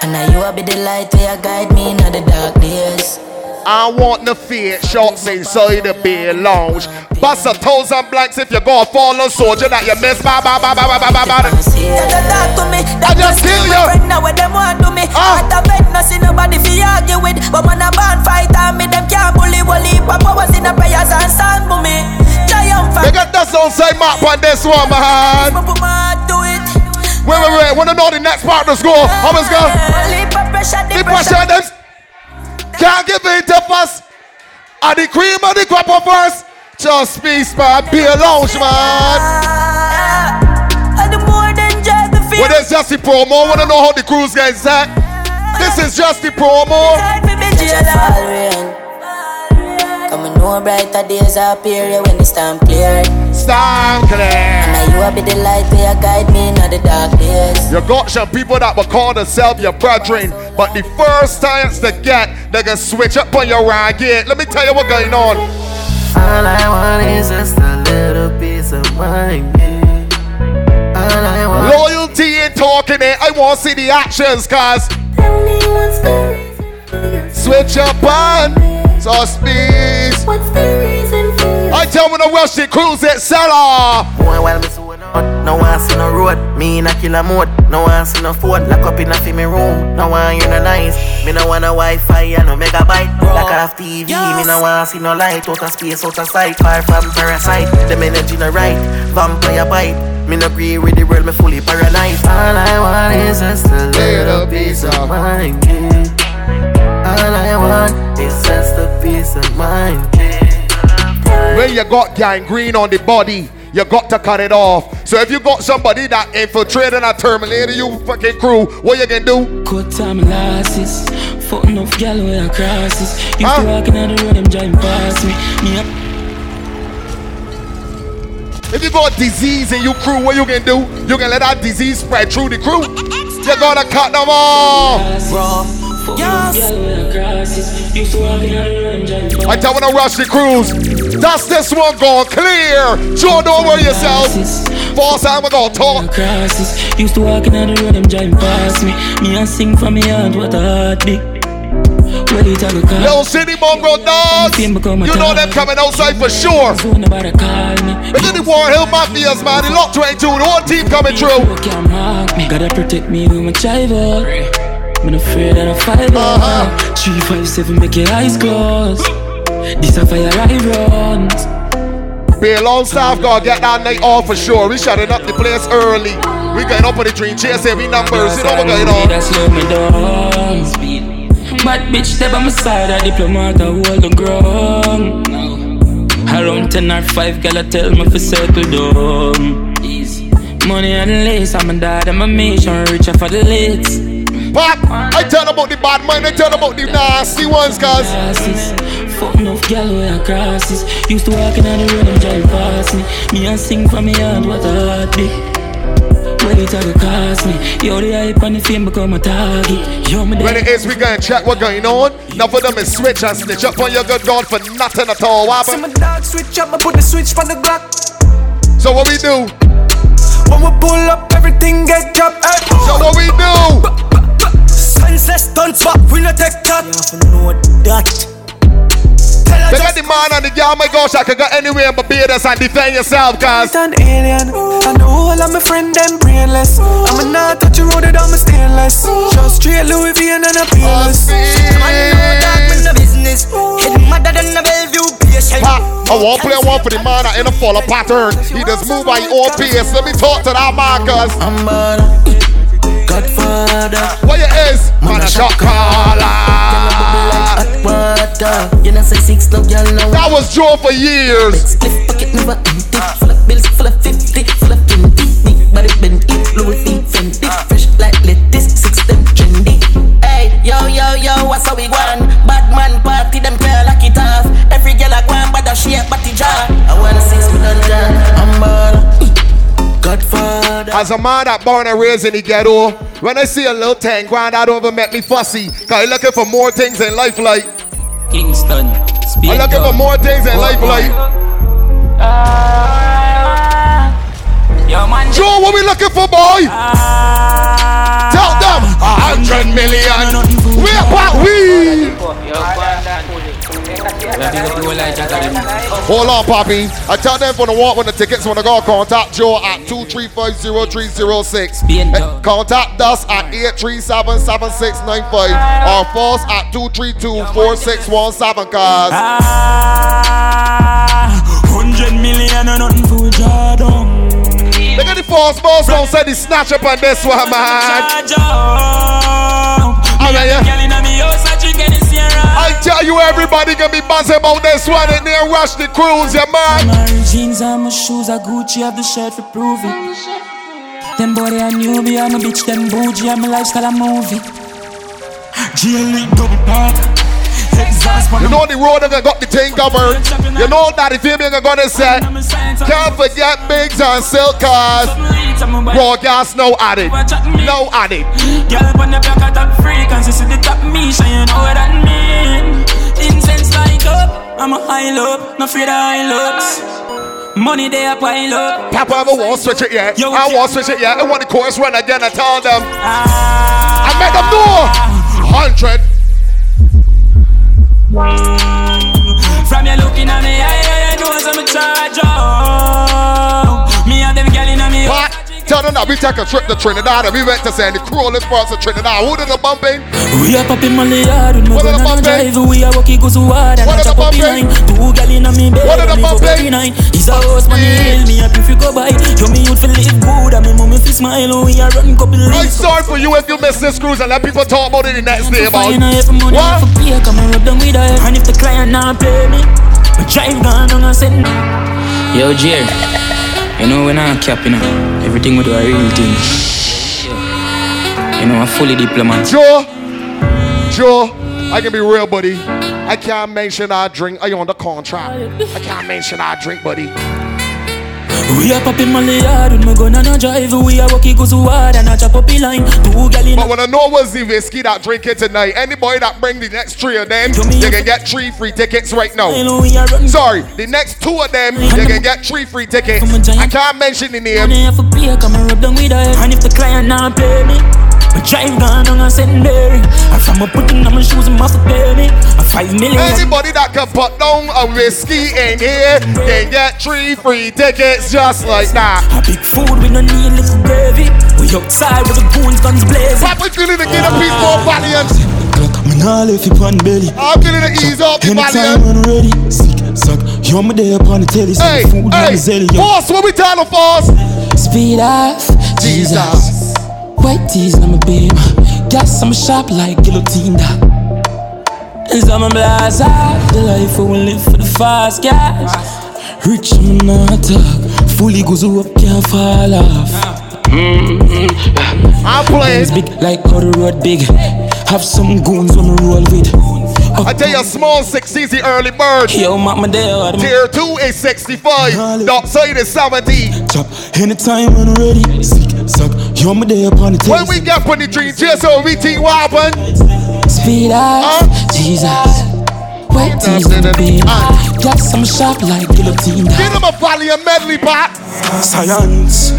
And now you will be the light where you guide me in the dark days.
I want the fear shots inside the beer lounge. Bust a thousand blanks if you go a fallen soldier that you miss. Ba, ba, ba, ba, ba, ba, ba, ba. I just kill you.
Right now, what them want to me. Ah. Heart of bed, no see nobody fi argue with. But man a band fighter, me them can't bully. Wally, papa was in the prayers and stand for me. Triumph.
They got that outside map on this one, man.
Put my heart.
Wait, wait, wait. Wanna know the next part of the score? How much go?
Leap pressure, the
The pressure, can't give it to us. And the cream of the crop of first. Just peace, man. Be a lounge, man.
And the more just the.
Well, there's just the promo. Wanna know how the cruise gets set? This is just the promo.
Come on, know brighter days appear when it's time clear.
Stand clear.
Now you will be the light where you guide me in the dark days.
You got some people that will call themselves your brethren, but the first chance they get, they can switch up on your ride gate. Let me tell you what's going on.
All I want is just a little piece of mind. yeah. All I want.
Loyalty ain't talking it. I want to see the actions, cuz. Switch up on. So speaks. Tell me I rush the cruise it, seller.
Boy, while me so no one see no road. Me in a killer mode. No one see no phone. Lock up in a fi me room. No one you no nice. Me no want a Wi-Fi and no megabyte. Like off TV. Me no want see no light. Out of space, out of sight. Far from parasite. Them energy no right. Vampire bite. Me no agree with the world. Me fully paranoid. All I want is just a little piece of mind. All I want is just a piece of mind.
When you got gangrene on the body, you got to cut it off. So if you got somebody that infiltrated and terminated you fucking crew, what you can do?
Cut time losses. Fuck enough gal where I crosses. Used to walking on the road, them driving past me. Me up.
If you got disease in your crew, what you can do? You can let that disease spread through the crew. You gotta cut them off.
Fuck enough gal where I crosses. Used to walking on the road, them driving past
I tell when I rush the cruise. That's this one going clear. Joe, don't worry yourself. Boss, I'm gonna talk.
crosses. Used to walking on the road, them driving past me. Me and sing from me heart, what a heartbeat. Well, it a go call.
Little city mongrel dogs. You know them coming outside for sure.
So nobody call me.
Look at the War Hill Mafias, man. The Lock 22, the whole team coming through.
Can't mark me. Gotta protect me with my driver. I'm afraid that I fight uh-huh. Three, five, seven, make your eyes close. This a fire I run.
Be a long staff, God, get that night off for sure. We shutting up the place early. We getting up on the train, chase every numbers. You know what going on?
That's slow me down. Bad bitch, step on my side, a diplomat, I hold the ground. Around 10 or 5, girl, I tell me for settle down. Money and lace, I'm a dad, I'm a mission, reach for the lids.
Pop, I tell about the bad mind, I tell about the nasty ones, cuz.
Fuck enough gal where I crosses. Used to walk in on the road and drive past me. Me and sing from me heart, what a heartbeat. Wait, it will cost me. Yo, the hype and the fame become a target. Yo, me
When it is, we gonna check what going on. Now for them is switch and snitch up on your good God for nothing at all. What
See my dog switch up, I put the switch on the Glock.
So what we do?
When we pull up, everything get dropped. Hey.
So what we do?
Sunset stunts, but we no take that. You know that.
They got the man and the girl, my gosh, I could go anywhere but Barbados and defend yourself, cuz.
I'm an alien. I know all of my friend them brainless. I'm a not touch you road it on my stainless. Just straight Louis V and a peerless.
Man, you know that man no business. Head madder than a Bellevue patient.
I want play one for the man in a follow pattern. He just move by your own pace. Let me talk to that man, cuz.
I'm bad. Godfather.
What you is? Man, a shot caller.
You know say six love, y'all know.
That was Joe for years.
Cliff pocket never empty. Full of bills, full of fifty, full of twenty. Big body it, Louis V Fendi, fresh like lettuce, six them trendy. Hey, yo yo yo, what's how we going? Bad man party, them girl lock it off.
As a man that born and raised in the ghetto, when I see a little thing, grind, I don't even make me fussy. Cause I looking for more things in life like.
Kingston.
I'm looking for more things in life like. Joe, what we looking for, boy? Tell them a hundred million. We what we? Hold on, Poppy. I tell them for the walk when the tickets when to go contact Joe at 2350306. Eh, Contact us at 8377695 or Force at 2324617 cars.
Hundred million and nothing for Jordan.
Look at the false boss don't say the snatch up on this one, man. I mean, yeah. I tell you, everybody gonna be buzzing about this one and then rush the cruise, yeah, man.
My jeans and my shoes are Gucci, have the shirt for proving. Them body I knew me, I'm a bitch, them bougie, I'm a lifestyle, a movie. GLE double park. Exhaust
You know the road that got the thing covered. You know that the film you're gonna say. Can't forget Bigs and Silk cars. Raw gas, no added. No added.
Girl on the block at top frequency, see the top me, so you know what that mean. Incense light up, I'm a high low, no fear of high looks. Money they a pile up.
Papa ever won't switch it yet. I won't switch it yet. I want the chorus run again. I tell them. Ah. I make them know. Hundred.
From you looking at me, I, I know I'm a charge
What? Tell we take a trip to Trinidad and we went to say the cruelest parts of Trinidad. Who did the bumping?
We are popping Molly hard with my gun and drive. We are walking go so hard and I chop up behind. Two gal in me bed,
What are the
me for
bumping?
39. It's a house money hill, me happy if you go by. Yo, me youth feel live good and me mommy feel smile. We are running couple
I'm sorry for you if you miss this cruise and let people talk about it the next day about
Fine, I have money
What?
for pay, come and rub them with her. And if the client not pay me, I drive gone on and send me. Yo, Jer, you know when I cap, you know, everything we do a real thing. You know, I'm fully diplomat.
Joe, Joe, I can be real, buddy. I can't mention I drink. Are you on the contract? I can't mention I drink, buddy.
We are popping hard with my gun and a drive. We are walking go so hard and I chop up line. Two gal in
But when I know what's the whiskey that drink it tonight, anybody that bring the next three of them, you can get three free tickets right now. Sorry, the next two of them, you can get three free tickets. I can't mention the name.
Money have a pay, come and rub them with her. And if the client not pay me, I drive gone on a secondary. I from a putting on my shoes and must pay me. A five million.
Anybody that can put down a whiskey in here can get three free tickets just like that.
A big food, we no need little gravy. We We outside with the goons, guns blazing.
Pop, we feeling to get a piece more valiant.
Me nah left you on belly.
I'm feeling to ease up the
Anytime
valiant.
when ready, sick, suck. You're my day upon the telly, so
Hey,
food
hey,
hey, zelly. yo.
boss, what we tell them, boss?
Speed off, Jesus. White tees on my beam. Gas on my shop like guillotine. And some blast off the life we will live for the fast gas. Rich I'm not talk. Fully goes up, can't fall off. Mm-hmm.
I'm playing.
big like how the road big. Have some goons on the roll with.
I tell you, small six easy early bird.
Yo, mama there.
Tier 2 is 65. Dark side is 70.
Chop anytime when ready. Sick, suck. You're my day upon the
When we get on the dream, just so we think what happened.
Speed up, Jesus. White tees in the beam. Got some sharp like guillotine.
Give them a valiant medley back.
Science.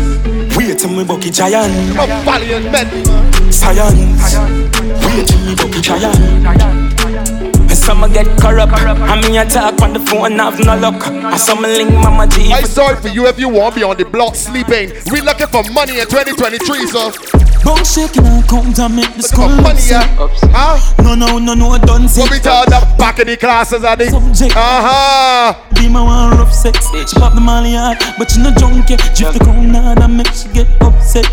Wait till me bucky giant.
A valiant medley.
Science. Wait till me bucky giant. Some get corrupt. I mean, I talk on the phone, have no luck. I some link mama G.
I sorry for you if you won't be on the block sleeping. We looking for money in 2023, so.
Bone shaking and count and make the skull
money, yeah. Huh?
No, no, no, no, don't say.
What we tell the back of the classes I the
Subject.
Uh-huh.
Be my one rough sex. She pop the molly hard, but she no junkie. Drift the crown hard and make she get upset.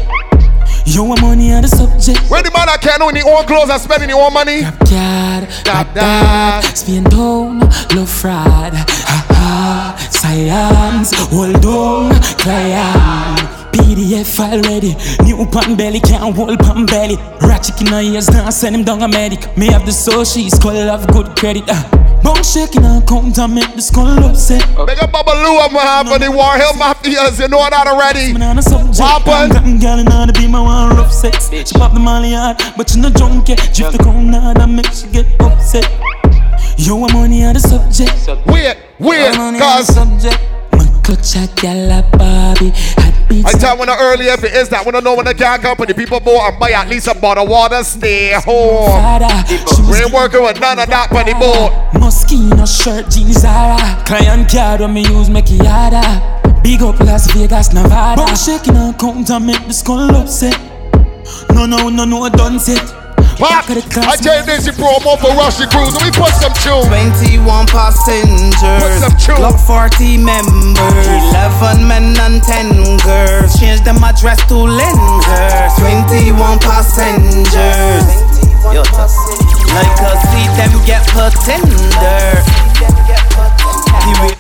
You want money on the subject.
Where the man that can't own his own clothes and spending his own money?
God,
God, God.
Spin down, love fraud. Ha ha, science. Hold on, client. PDF already. New pan belly, can't hold pan belly. Ratchet in her ears, now send him down a medic. Me have the soul, she's called have good credit. Uh. Bone shaking and count and make the skull upset.
Big up Babaloo, I'm gonna have for the War Hill Mafias, you know that already.
Man, subject.
What happened?
Gotten girl in order be my one rough sex. She pop the molly hard, but she no junkie. Drift the crown hard and make she get upset. You want money on the subject.
Wait, wait, cause
subject. My clutch a gal a Barbie. Hot beats.
I tell when the early if it is that when I know when the car company people go and buy at least a bottle of water, stay home. We ain't working with none of that on the boat.
Moschino shirt, jeans Zara. Client card when me use make it harder. Big up Las Vegas, Nevada. Bone shaking and count and make the skull upset. No, no, no, no, done set.
Pop, I tell you this, you promo for Russian Cruise, and we put some tune.
21 passengers,
Put some tune.
Block 40 members, 11 men and 10 girls. Change them address to lingers. 21 passengers. Yo, like a see them get pretender. tender.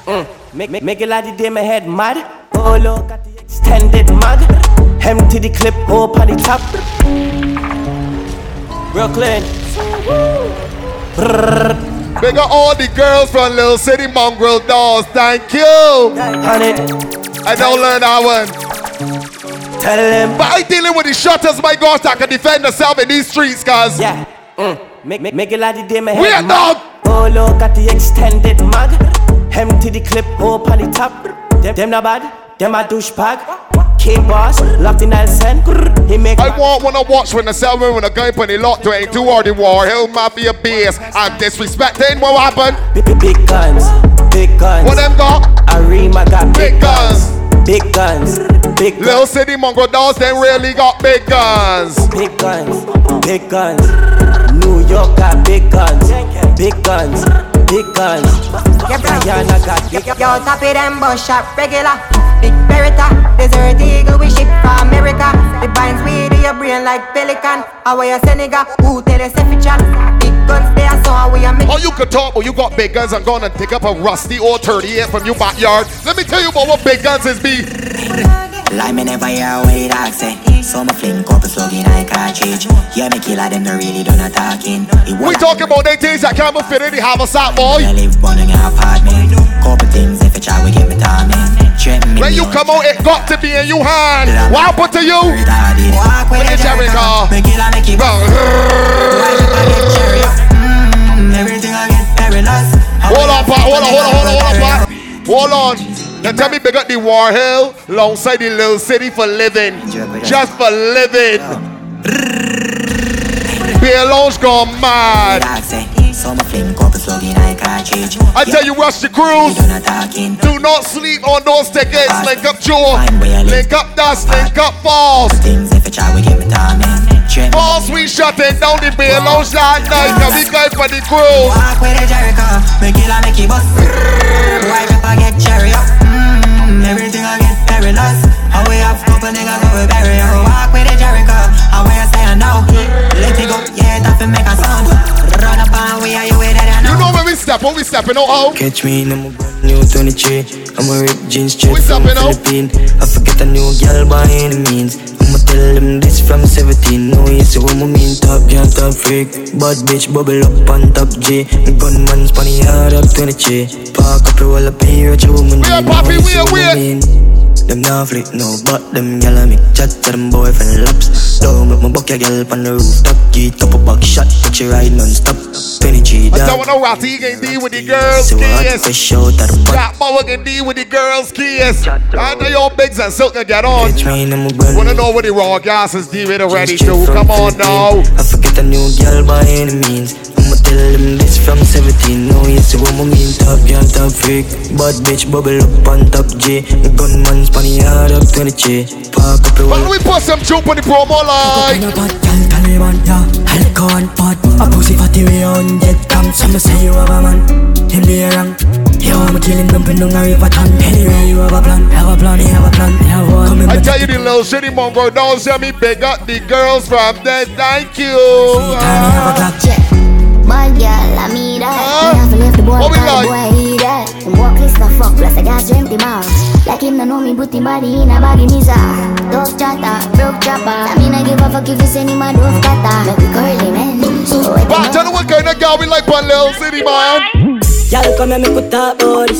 Mm. Make, make, make a lot of day my head mad. Oh, look at the extended mag. Empty the clip, up on the top. Brooklyn.
Big up all the girls from Little City Mongrel Dolls, thank you.
Honey.
I don't learn that one.
Tell them.
But I dealing with the shutters, my gosh, I can defend myself in these streets, cuz.
Yeah. Mm. Make, make, make a lot of day my
We
head
are
mad.
dog.
Oh, look at the extended mag. Empty the clip, up on the top. Them, them not bad. Them a douchebag. King boss, locked in Nelson. He make
I want I watch when the cell when a guy put the lot 22 or the war hill mafia base and disrespecting what happened.
Big, big, big guns, big guns.
What them got?
Arima got big,
Big guns.
Big guns, big guns.
Little City Mongrel Dolls, they really got big guns.
Big guns, big guns. New York got big guns, big guns, big guns. Guyana got big
Yo, top of them bus shop regular. Big Beretta, desert eagle we ship for America. The binds weed in your brain like pelican. How you Senegal? Who tell us if it's Big guns there, so we are
Oh, you could talk, but you got big guns. I'm gonna take up a rusty old 38 from your backyard. Let me tell you about what big guns is, be.
Lie me never hear what the dog say So me fling couple slug in a cartridge Yeah, me killer them no really done a talking
We talking about they things that can't be fit in the haversack, boy.
I live one in your apartment Couple things if you try we get me timing Threaten me
When you come out, it got to be in your hand. What happened to you?
Walk
When the Jericho.
Me make it
Go.
Mm-hmm. Everything I
Hold on. Hold on, hold on, hold on, hold on. Hold on. Now tell me big up the War Hill alongside the little city for living. Just for living. Be alone gone mad.
So my fling couple slug in I
tell you, rush the cruise. Do not sleep on those tickets. Link up Joe. Link up Dust. Link up Force.
Things if you try, we give it time, man.
Force, we shutting down the bail out shot night. Cause we going for the cruise.
Walk with the Jericho. Make it like make it bust. Wipe up, I get cherry up. Everything I get perilous. How we have couple niggas who we bury. Walk with the Jericho. How we say I know. Let it go. Yeah, that make a sound. Run up on we are with
You know when we step, when we stepping out, how?
Catch me in a new 23. I'm a rip jeans straight from. Philippines. I forget a new girl by any means. I'ma tell them this from 17. No, see what I mean. Top girl, top freak. Bad bitch, bubble up on top J. Gunman, spanny hard up 23. Park up, roll up here, at your woman.
We are poppy, we are, we are.
Them now flick no, but them gyal make chat to them boyfriend laps. Don't make my buck your girl on the rooftop. Get up a back shot, put you ride non-stop. 23
I
dog.
don't know what he can deal with the girls'
So what?
kiss.
Fresh out of the pot.
That power can deal with the girls' kiss. I know your bigs and silk can get on.
Catch me in a
Wanna know what the raw gas is deal with already
Straight
too. Come on now.
I forget a new girl by any means. Tell them this from 17. No, you see what I mean. Top girl, top freak. Bad bitch, bubble up on top J. Gunman, spanny hard up 20 Park up your
But we put some jump on the promo line.
Taliban, yeah, alcohol pot A pussy fatty way on dead cam Some say you have a man, him be around Yo, I'm killing them, down a river ton Anyway, you have a plan, have a plan, have a plan, have one Come
I tell you the little shitty mongo, don't see me big up the girls from there. Thank you.
Bad girl, I mean that. Me have to leave the boy, the boy eat that. Him walk list the fuck, plus I got empty mouth. Like him no know me, put him body in a baggy misa. Tough chatter, broke chopper. I mean I give a fuck if you send him a dove cutter. Make curly man. So
But tell you what kind of girl we like one little city man.
Y'all come here, make we talk about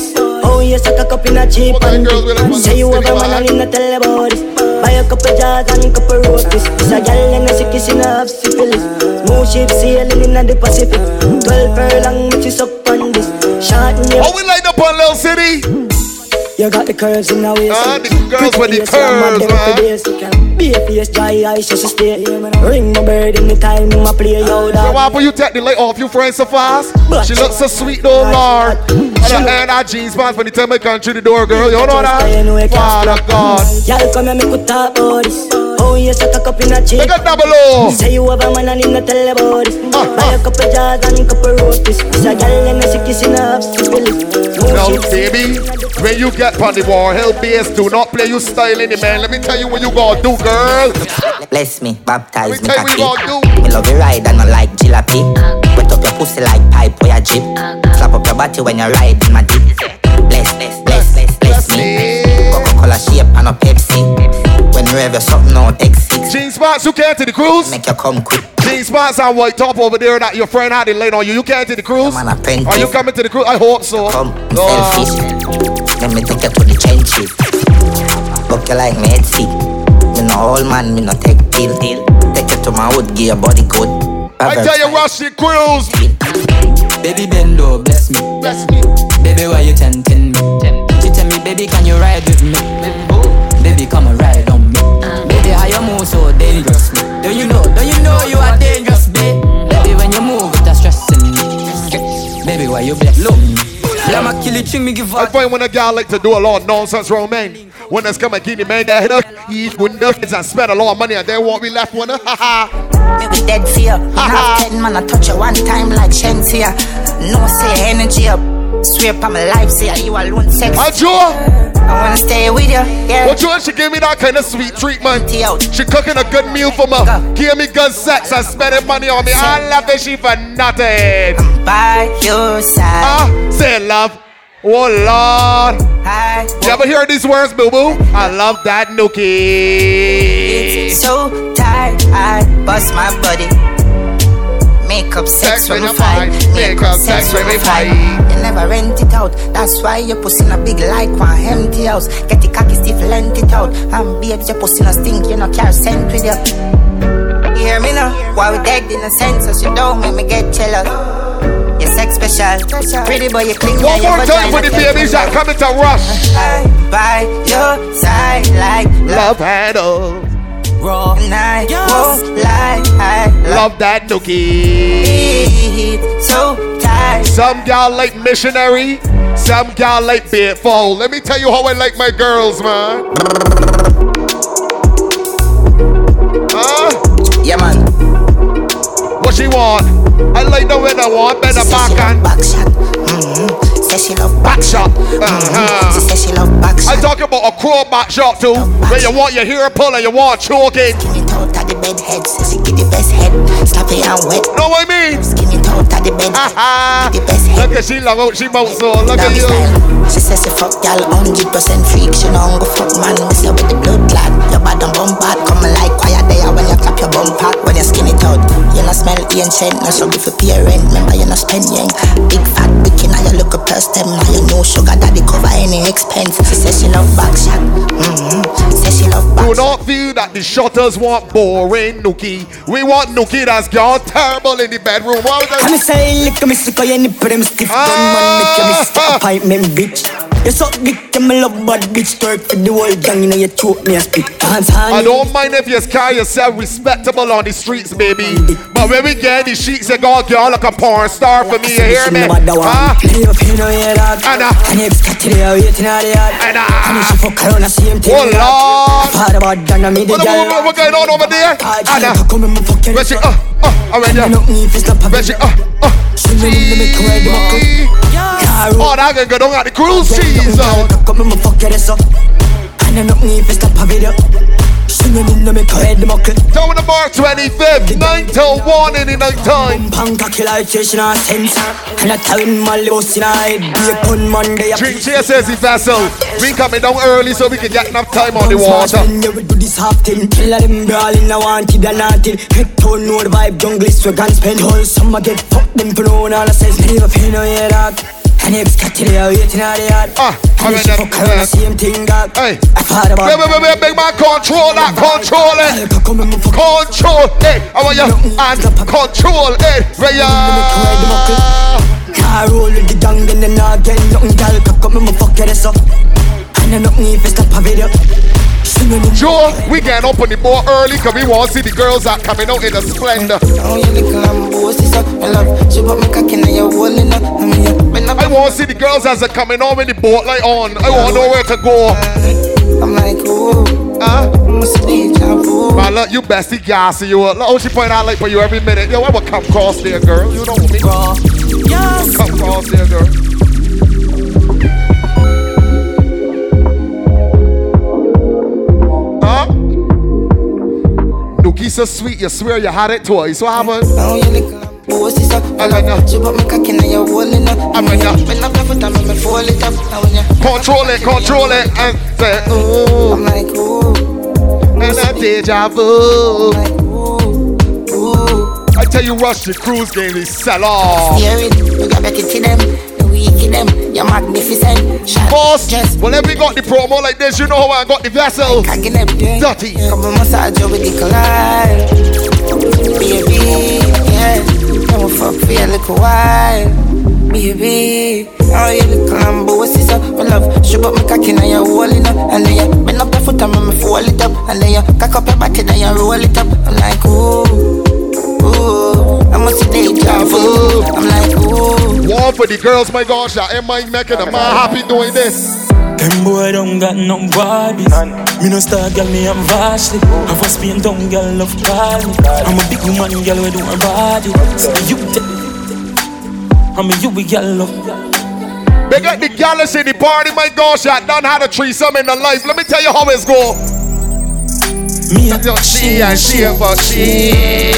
Oh, you suck a cup in a cheap and Say you have a man and in a this Buy a couple jars and couple roasties It's a gal and a sick in a half syphilis. Smooth ship sailing in the Pacific. Twelve furlong, which is up on this. Short and
Oh, we light up on little city.
You got the curves in the waist
Ah, the girls with the curves, man.
Be a face, dry eyes, just stay Ring my bird in the time, my play yo
So why will you take the light off you friend so fast? She looks so sweet though, Lord. And I and jeans pants when you tell me come through the door, girl. You know that? Father God.
Y'all come here, make we talk about this. Oh, you suck a cup in a cheek.
Look at double O.
Say you have a man and in a tell about this. Buy a couple jars and a couple roasties. It's a gal and a sick in a half.
Now, baby, when you get on the war, hell base, do not play you style in the man. Let me tell you what you gonna do, girl.
Bless me, baptize me
tell you what you gonna
Me love you ride and I like jalopy. Wet up your pussy like pipe or your jeep. Slap up your body when you ride in my deep. Bless, bless, bless, bless, bless me. Coca-Cola shape and a Pepsi. When you have your something on taxi.
Jean spots, you can't to the cruise.
Make you come quick.
Jean spots and white top over there that your friend had it laid on you. You can't to the cruise.
apprentice.
Are you coming to the cruise? I hope so.
Come,
Oh.
selfish. Let me take you to the trenches. Book you like me head sick. Me no old man, me no take pill. Take you to my wood, give your body good.
I tell you, rush the cruise.
Baby Bendo, bless me.
Bless me.
Baby, why you tempting me? She tell me, baby, can you ride with me? Baby, come and ride on me. Baby, how you move so dangerous? Me? Don't you know? Don't you know you are dangerous, babe? Baby, when you move, it's stressing me. Baby, why you bless love me? Lama kill it, me give
I find when a girl like to do a lot of nonsense around men. When there's come and give the man that hit up, He's eat windows and spend a lot of money and they won't be left with her. Ha ha.
Me be dead fear. Me have ten man, I touch you one time like Shensia. No say energy up. Swear upon my life, say you alone sex.
I
I wanna stay with you, yeah.
What you want? She give me that kind of sweet treatment. She cooking a good meal for me. Give me good sex and spending money on me. I love that she for nothing.
I'm By your side.
Ah, say love. Oh Lord.
Hi.
You ever hear these words, boo boo? I love that nookie.
So tired, I bust my body. Make up sex, when we fight. Make up sex when we fight. Never rent it out. That's why your pussy a big like one empty house. Get the cocky stiff, lent it out. And babes, your pussy no stink. You no care scent with you. Hear me now? Why we dead in a sense, so you don't make me get jealous. Your sex special, pretty boy, you clean.
One more time for the babies that coming to rush.
By your side, like
Love handle.
Raw. And I won't lie. I
Love that nookie.
so
right.
Some gal like missionary, some gal like faithful. Let me tell you how I like my girls, man. Huh?
Yeah, man.
What she want? I like the way I want better back and
back shot. Mm-hmm. Say she love
back shot. Uh-huh.
She say she love back shot.
I talk about a crow back shot too, where you want your hair pull and you want choking.
Skinny toe at the bed head, so she get the best head. Sloppy and wet.
Know what I mean?
Skinny toe at the bed head, the best head.
Look at she love out, she bounce so. Look at you.
She says she fuck gal 100% freak. She know go fuck man, miss you with the blood clot. Your bad and bum bad, coming like quiet there when you clap your bum part. Smell ancient, no struggle for pay rent. Remember you not spend yang. Big fat bikini, now you look a purse them. Now you know sugar daddy cover any expense. She says she love back shot. Mm-hmm. Say she love back
Do not feel that the shutters want boring nookie. We want nookie that's gone terrible in the bedroom. What was
I'm say lick me sick of any prim stiff gun man make you miss the appointment bitch. You suck dick me love bad bitch twerk for the whole gang you know you choke me a spit dance
I don't mind if you carry yourself respectable on the streets, baby. But when we get the sheets, you go girl like a porn star for me. You hear me? Huh?
Leave up in your dog
Anna.
And you got to the waiting on the yard
Anna.
And if she fuck around the same thing
Oh, Lord.
Father bad than me the
What, what, what going on over there?
And you
Where she, uh, uh, around there. Where she, uh, uh. Oh, that can go down at the cruise cheese zone.
Come and fuck you this up. And I'm not need to stop a video Singing in the her head muckle
Down the bar 25th, 9 till 1 in the night time.
Punk a killer chasing a sense And a town mally bus in a head Be a gun Monday
Drink cheers, says the vessel. We coming down early so we can get enough time on the water.
Yeah, we do this half thing. Kill them brawling I wanted and until Head tone the vibe jungle swag and spend. Whole summer get fucked them for no one. All I says Leave a pin on your dog Got to the waiting on the yard
Ah,
And if she fuck around the same thing dog
Hey.
I thought about
Wait, wait, wait, wait, big man, control that, control it. Control it. I want you and control it. Where ya?
Car roll with the gang, then then I get nothing, girl. Cock up me, fuck ass up. And I not need to stop a video.
Joe, we getting up on the boat early because we want to see the girls that coming out in the splendor.
Oh, you little lambo, sister, I love. She put me cock in your holding up. I mean, you been up.
I want to see the girls as they coming on with the boat light on. I want to know where to go.
I'm like, ooh,
Huh?
must be vu.
Man, look, you bestie gassy you. Look how she point out like for you every minute. Yo, I will come cross there, girl. You know me.
Yes.
Come cross there, girl. Nookie so sweet, you swear you had it twice. What happened?
You little lambo, sister, I love. She put me cock in your holding up. I mean, you been up your foot and make me fold it up. I want you.
Control it, control it, and say, ooh.
I'm like,
And a deja vu. I tell you, rush the cruise game, they sell off.
You got to them, the weak in them, you're magnificent. Shot,
Boss,
just
whenever we got the promo like this, you know how I got the vessel.
cock in them.
Dirty.
Come and massage with the collide. Baby, yeah. Come and fuck for a little while. Baby, oh, you little lambo, sister, I love. She put me cock in your holding up. And then you bend up your foot and make me fold it up. And then you cock up your body, then you roll it up. I'm like, ooh, ooh. I must see deja vu. I'm like, ooh.
One for the girls, my gosh, I am I making a man happy doing this.
Them boy don't got no bodies. Me no star girl, me am vastly. Have a spin down girl, love call me. I'm a big woman, girl, we do her body. So you tell I'm a you, we girl, love.
They got the gallus in the party, my gosh, I done had a threesome in the life. Let me tell you how it's go.
Me
Yo,
a
she and she, but she.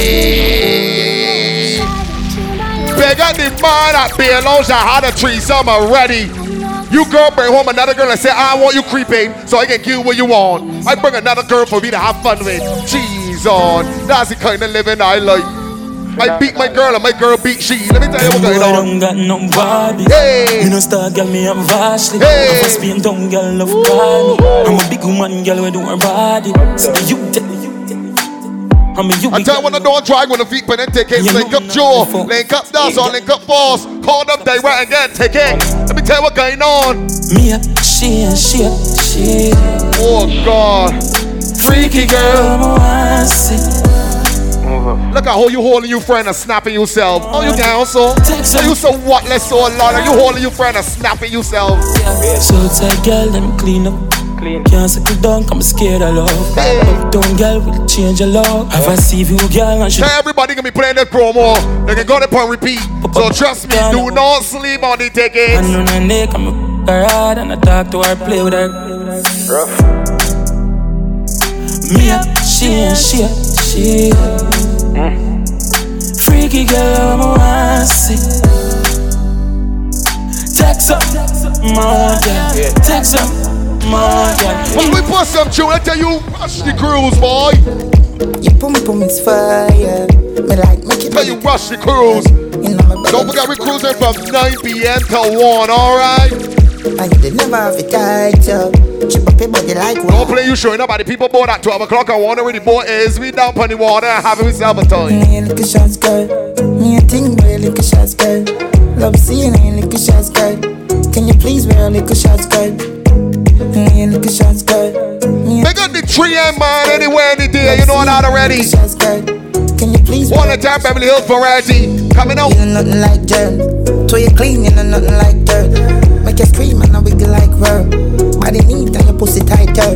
The man at Beer Lounge that had a threesome already. You girl bring home another girl and say, I want you creeping so I can give you what you want. I bring another girl for me to have fun with. Jeez on. That's the kind of living I like. I beat my girl and my girl beat she. Let me tell you what's
boy
going on.
don't got no bodies.
Hey.
Me no star girl, me vastly.
Hey.
Have a spin down girl, love me. I'm a big woman, girl, we do her body. So you tell I'm a you,
I tell when the don't drag when the feet pen and take it. Link up Joe, link up Dust, or link up Boss. Call them direct again, take it. Let me tell you what's going on.
Me a she and she a she.
Oh God.
Freaky girl, me want see.
Look at how you holding your friend and snapping yourself. Oh, you down so? So you so what? Let's so a lot. You holding your friend and snapping yourself.
So tight, girl, let me clean up. Clean. Can't settle down, I'm scared of love. Hey. Uptown girl will change your love. Have a see you girl and she.
Tell everybody gonna be playing that promo. They can go to point repeat. So trust me, do not sleep on the tickets.
And on her neck, I'm a her hard and I talk to her, play with her. Rough. Me up, she and she up, she mm. Freaky girl, I'm a wanna see. Text up, more girl. Text up.
When we put some tune, I tell you, rush the cruise, boy.
Your pum pum is fire. Me like make it.
Tell you, rush the cruise. You know Don't forget, we cruising from 9 p.m. till 1, alright?
And you never have tight, yo. Chip up your body like one.
Don't play you showing up. The People board at 12 o'clock. I wonder where the boat is. We down on the water and having myself a time.
Me a little shots, girl. Me a thing, wear a little shots, girl. Love seeing a little shots, girl. Can you please wear a little shots, girl? Me look at shots good.
Make up the 3M eh, man anywhere, any day. You know that already.
Can you please?
One at time, Beverly Hills variety coming out.
You know nothing like dirt. So you clean, you know nothing like dirt. Make you scream and I wiggle like her. Body neat and your pussy tighter.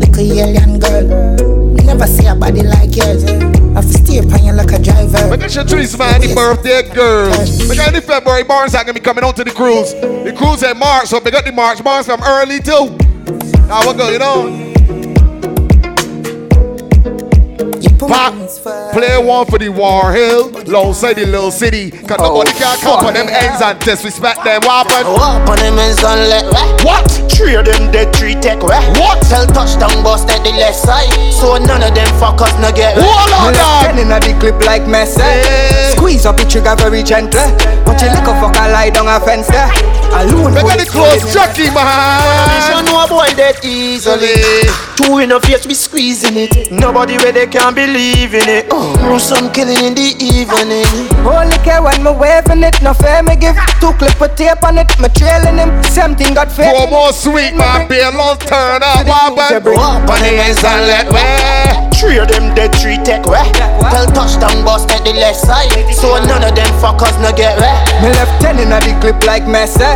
Little alien girl. Never see a body like yours. Eh? I have to stay upon you like a driver.
Make sure trees man, the birthday girls. Sure the February Barnes are gonna be coming on to the cruise. The cruise in March, so we got the March Barnes from early too. Now we're going on. Pop, play one for the War Hill, Low City, Little City. Cause oh, nobody can come on them ends and disrespect them. What happened?
What on them ends and let
What?
Three of them dead, three tech what?
What?
Tell touchdown bust at the left side. So none of them fuckers no get.
Hold on,
dog. in the clip like Messi. Hey. Squeeze up the trigger very gentle. But you look a fucker lie down a fence there. Alone.
Look at the close Chucky, man.
You know a boy dead easily. Two in the face, we squeezing it. Nobody where they can believe believe in it. Oh, some killing in the evening. Only care when me waving it, no fair me give. Two clip of tape on it, me trailing him. Same thing got fair.
Four more sweet, my beer long turn up. Wabba.
Up on the ends and let way. Three of them dead, three take way. Tell touchdown bust at the left side. So none of them fuckers no get way. Me left ten in a the clip like Messi.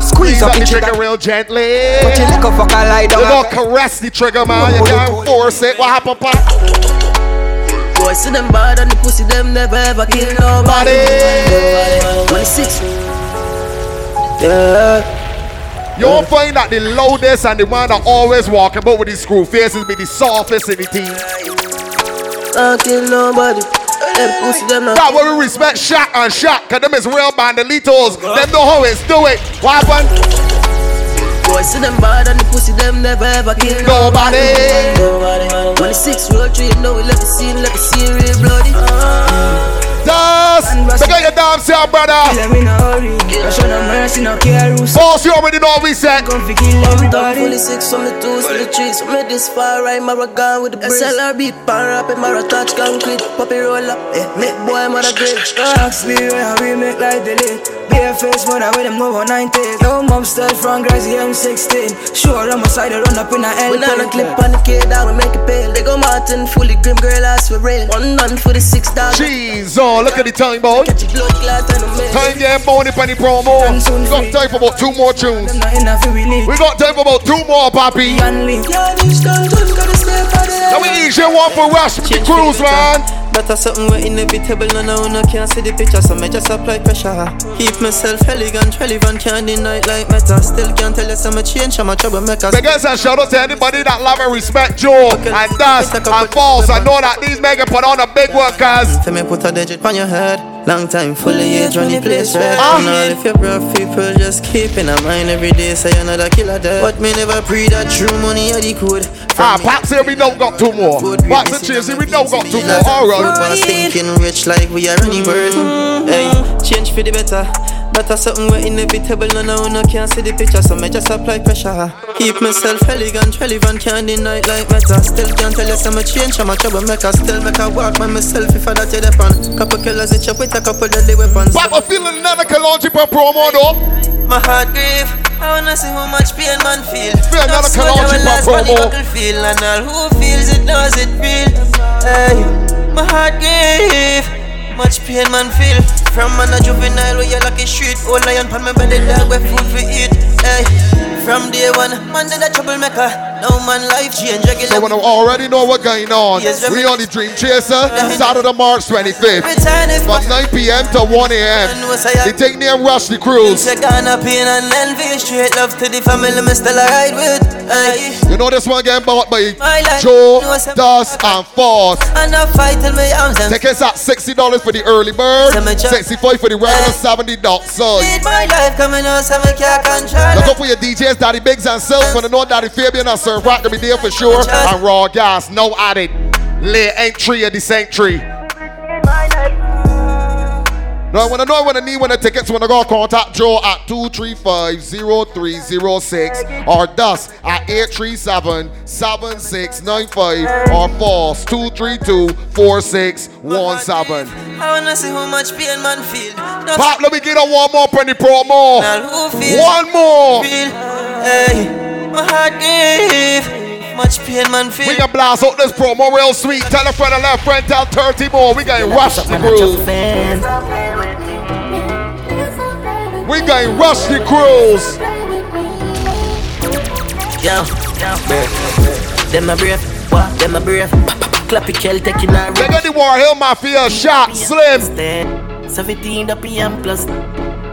Squeeze up the trigger
real gently.
But you look a fucker lie down.
You don't caress the trigger, man. You can't force it. What happened, pop?
Boy, see them bad and the pussy them never ever kill nobody. Nobody. six.
Yeah. You won't find that the loudest and the one that always walk about with his screw faces be the softest in the team.
Can't kill nobody. Them pussy them not.
That where we respect shot and Shaq, cause them is real bandolitos. Them know how it's do it. What happened?
Boy, see them bad and the pussy them never ever kill
nobody.
Nobody. The six road trip, no, we let the scene, let the scene real bloody. Uh.
Dust! Look at your dance here, brother.
Kill them in hurry. Show no mercy, no care.
Boss, you already know we said.
Come fi kill everybody. Fully six from the twos to the trees. From this far right, Maragon with the breeze. SLR beat, pan rap, and Mara touch concrete. Poppy roll up, eh. Make boy, mother great. Ask me where we make like the late. Bare face, but I with them over 90. No mom style from Grassy M16. Sure, I'm a side, run up in a L. When I clip on the K down, we make it pale. They go Martin, fully grim girl, ass for real. One none for the six dollars.
Jeez, oh look at the time, boy. Time getting money penny promo. We got time for about two more tunes. We got time for about two more, papi. Now we easy one for Rush with the cruise, man.
Better something we're inevitable, no, no, no, can't see the picture, so me just apply pressure. Keep myself elegant, relevant, can't deny like meta. Still can't tell you some change, I'm a troublemaker.
Because I shout out to anybody that love and respect Joe and Dust and Force. I know that these mega put on a big work, workers.
For me, put a digit on your head. Long time fully age run the place red. Ah. all if you rough people just keep in mind every day say another killer dead. But me never pre that true money or the code.
Ah, Pop say we don't got two more. Pop say Chase we don't got two more. Alright.
Was thinking rich like we are running bird. Hey, change for the better. Better something we're inevitable, no, no, no, can't see the picture, so me just apply pressure. Keep myself elegant, relevant, can't deny like meta. Still can't tell you some change, I'm a troublemaker. Still make I walk by myself if I that you depend. Couple killers in chop with a couple deadly weapons.
But I'm feeling another Kalonji per promo though.
My heart grief. I wanna see how much pain man feel.
Feel another Kalonji per promo.
Feel and all who feels it knows it real. Hey.
My heart give much pain man feel. From man a juvenile where you lucky street. Old lion pan my belly dog where food for eat. Hey, from day one, man did a troublemaker. Now man life change regular.
So when I already know what's going on, we on the Dream Chaser, Saturday, March 25th, from 9 p.m. to 1 a.m. They take name Rush the Cruise.
Say gonna pain and envy Straight love to the me with.
You know this one getting bought by
My
Joe,
no,
Dust, and Force.
and I fight till me arms
Tickets at $60 for the early bird, 65 for the regular, 70 dollars. So,
Need my life coming on so me can't control
Look up for your Daddy Biggs and Silk. When I know Daddy Fabian and Sir Rock gonna be there for sure. And Raw Gas, no added. Lay entry of the sanctuary. No, when I want to know when I need when the tickets, when I go contact Joe at 235-0306 or Dust at 837-7695 or Force 232-4617.
I wanna see how much pain man feel No
Pop, let me get a one more penny promo.
Now who feels
One more.
Feel, hey, my heart give much pain man feel
We can blast out this promo real sweet. Tell a friend, a left friend, tell 30 more. We going rush the cruise. We going rush the cruise.
Yo, yo, them my breath, what? Them my breath. Clap your kell, taking a
They got the War Hill Mafia shot, Slim.
17 the PM plus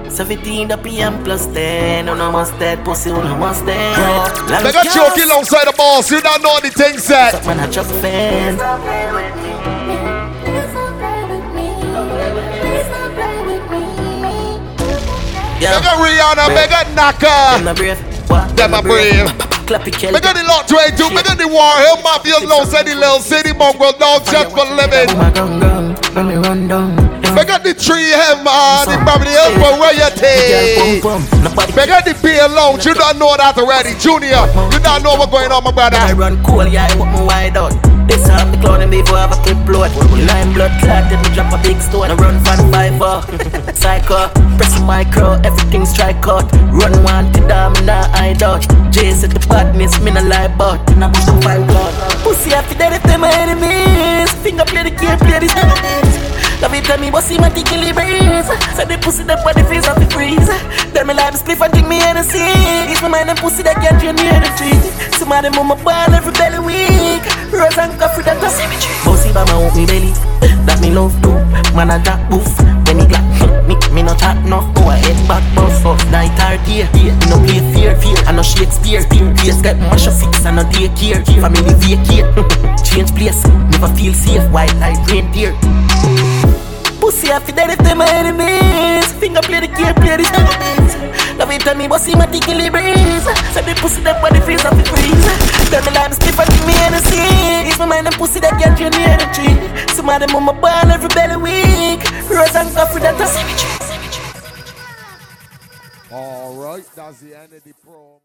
17 the PM plus 10 On a must dead pussy on a must dead
They got choking alongside the boss. You don't know the thing set.
Man, I just fan
They got Rihanna, got Naka.
Them my breath, what?
Them a brave.
Clap your kell
the lot 22. They got the War Hill Mafia alongside the little city mongrel dog just for living.
Let me run down
Got the tree hem man, the Beverly Hills for royalty. Got the beer lounge. You don't know that already, Junior. You don't know what's going on, my brother.
I run cool, yeah, I put my wide out. This half the clown and before I have a clip blood. Lime blood clot, me drop a big stone. I run fan five uh, Psycho, press the micro, everything strike out. Run one to me nah hide out. Jay said the badness, me nah lie about. And I push the five blood. Pussy after that if them my enemies. Finger play the game, play enemies. Love it tell me but see my tickly breeze Say the pussy that body face off the freeze. Tell me like the spliff and drink me Hennessy It's my mind and pussy that can't drain the energy. Some of them on my ball every belly week. Rose and coffee that does symmetry Bossy by my me belly. That me love too Man a jack boof. When he glock me, me no chat no. Go ahead back boss off. Night or day. Me no play fear, fear. I no Shakespeare Face get mash up fix I no daycare Family vacate. Change place. Never feel safe. White like reindeer Pussy I feel that if them my enemies. Finger play the game, play the enemies Love it tell me but see my tickly breeze Say the pussy that body freeze off the freeze Tell me like stiff and give me energy. It's my mind and pussy that can't drain the energy. Some of them on my ball every belly week Rose and coffee that does symmetry
All right, that's the end of the promo.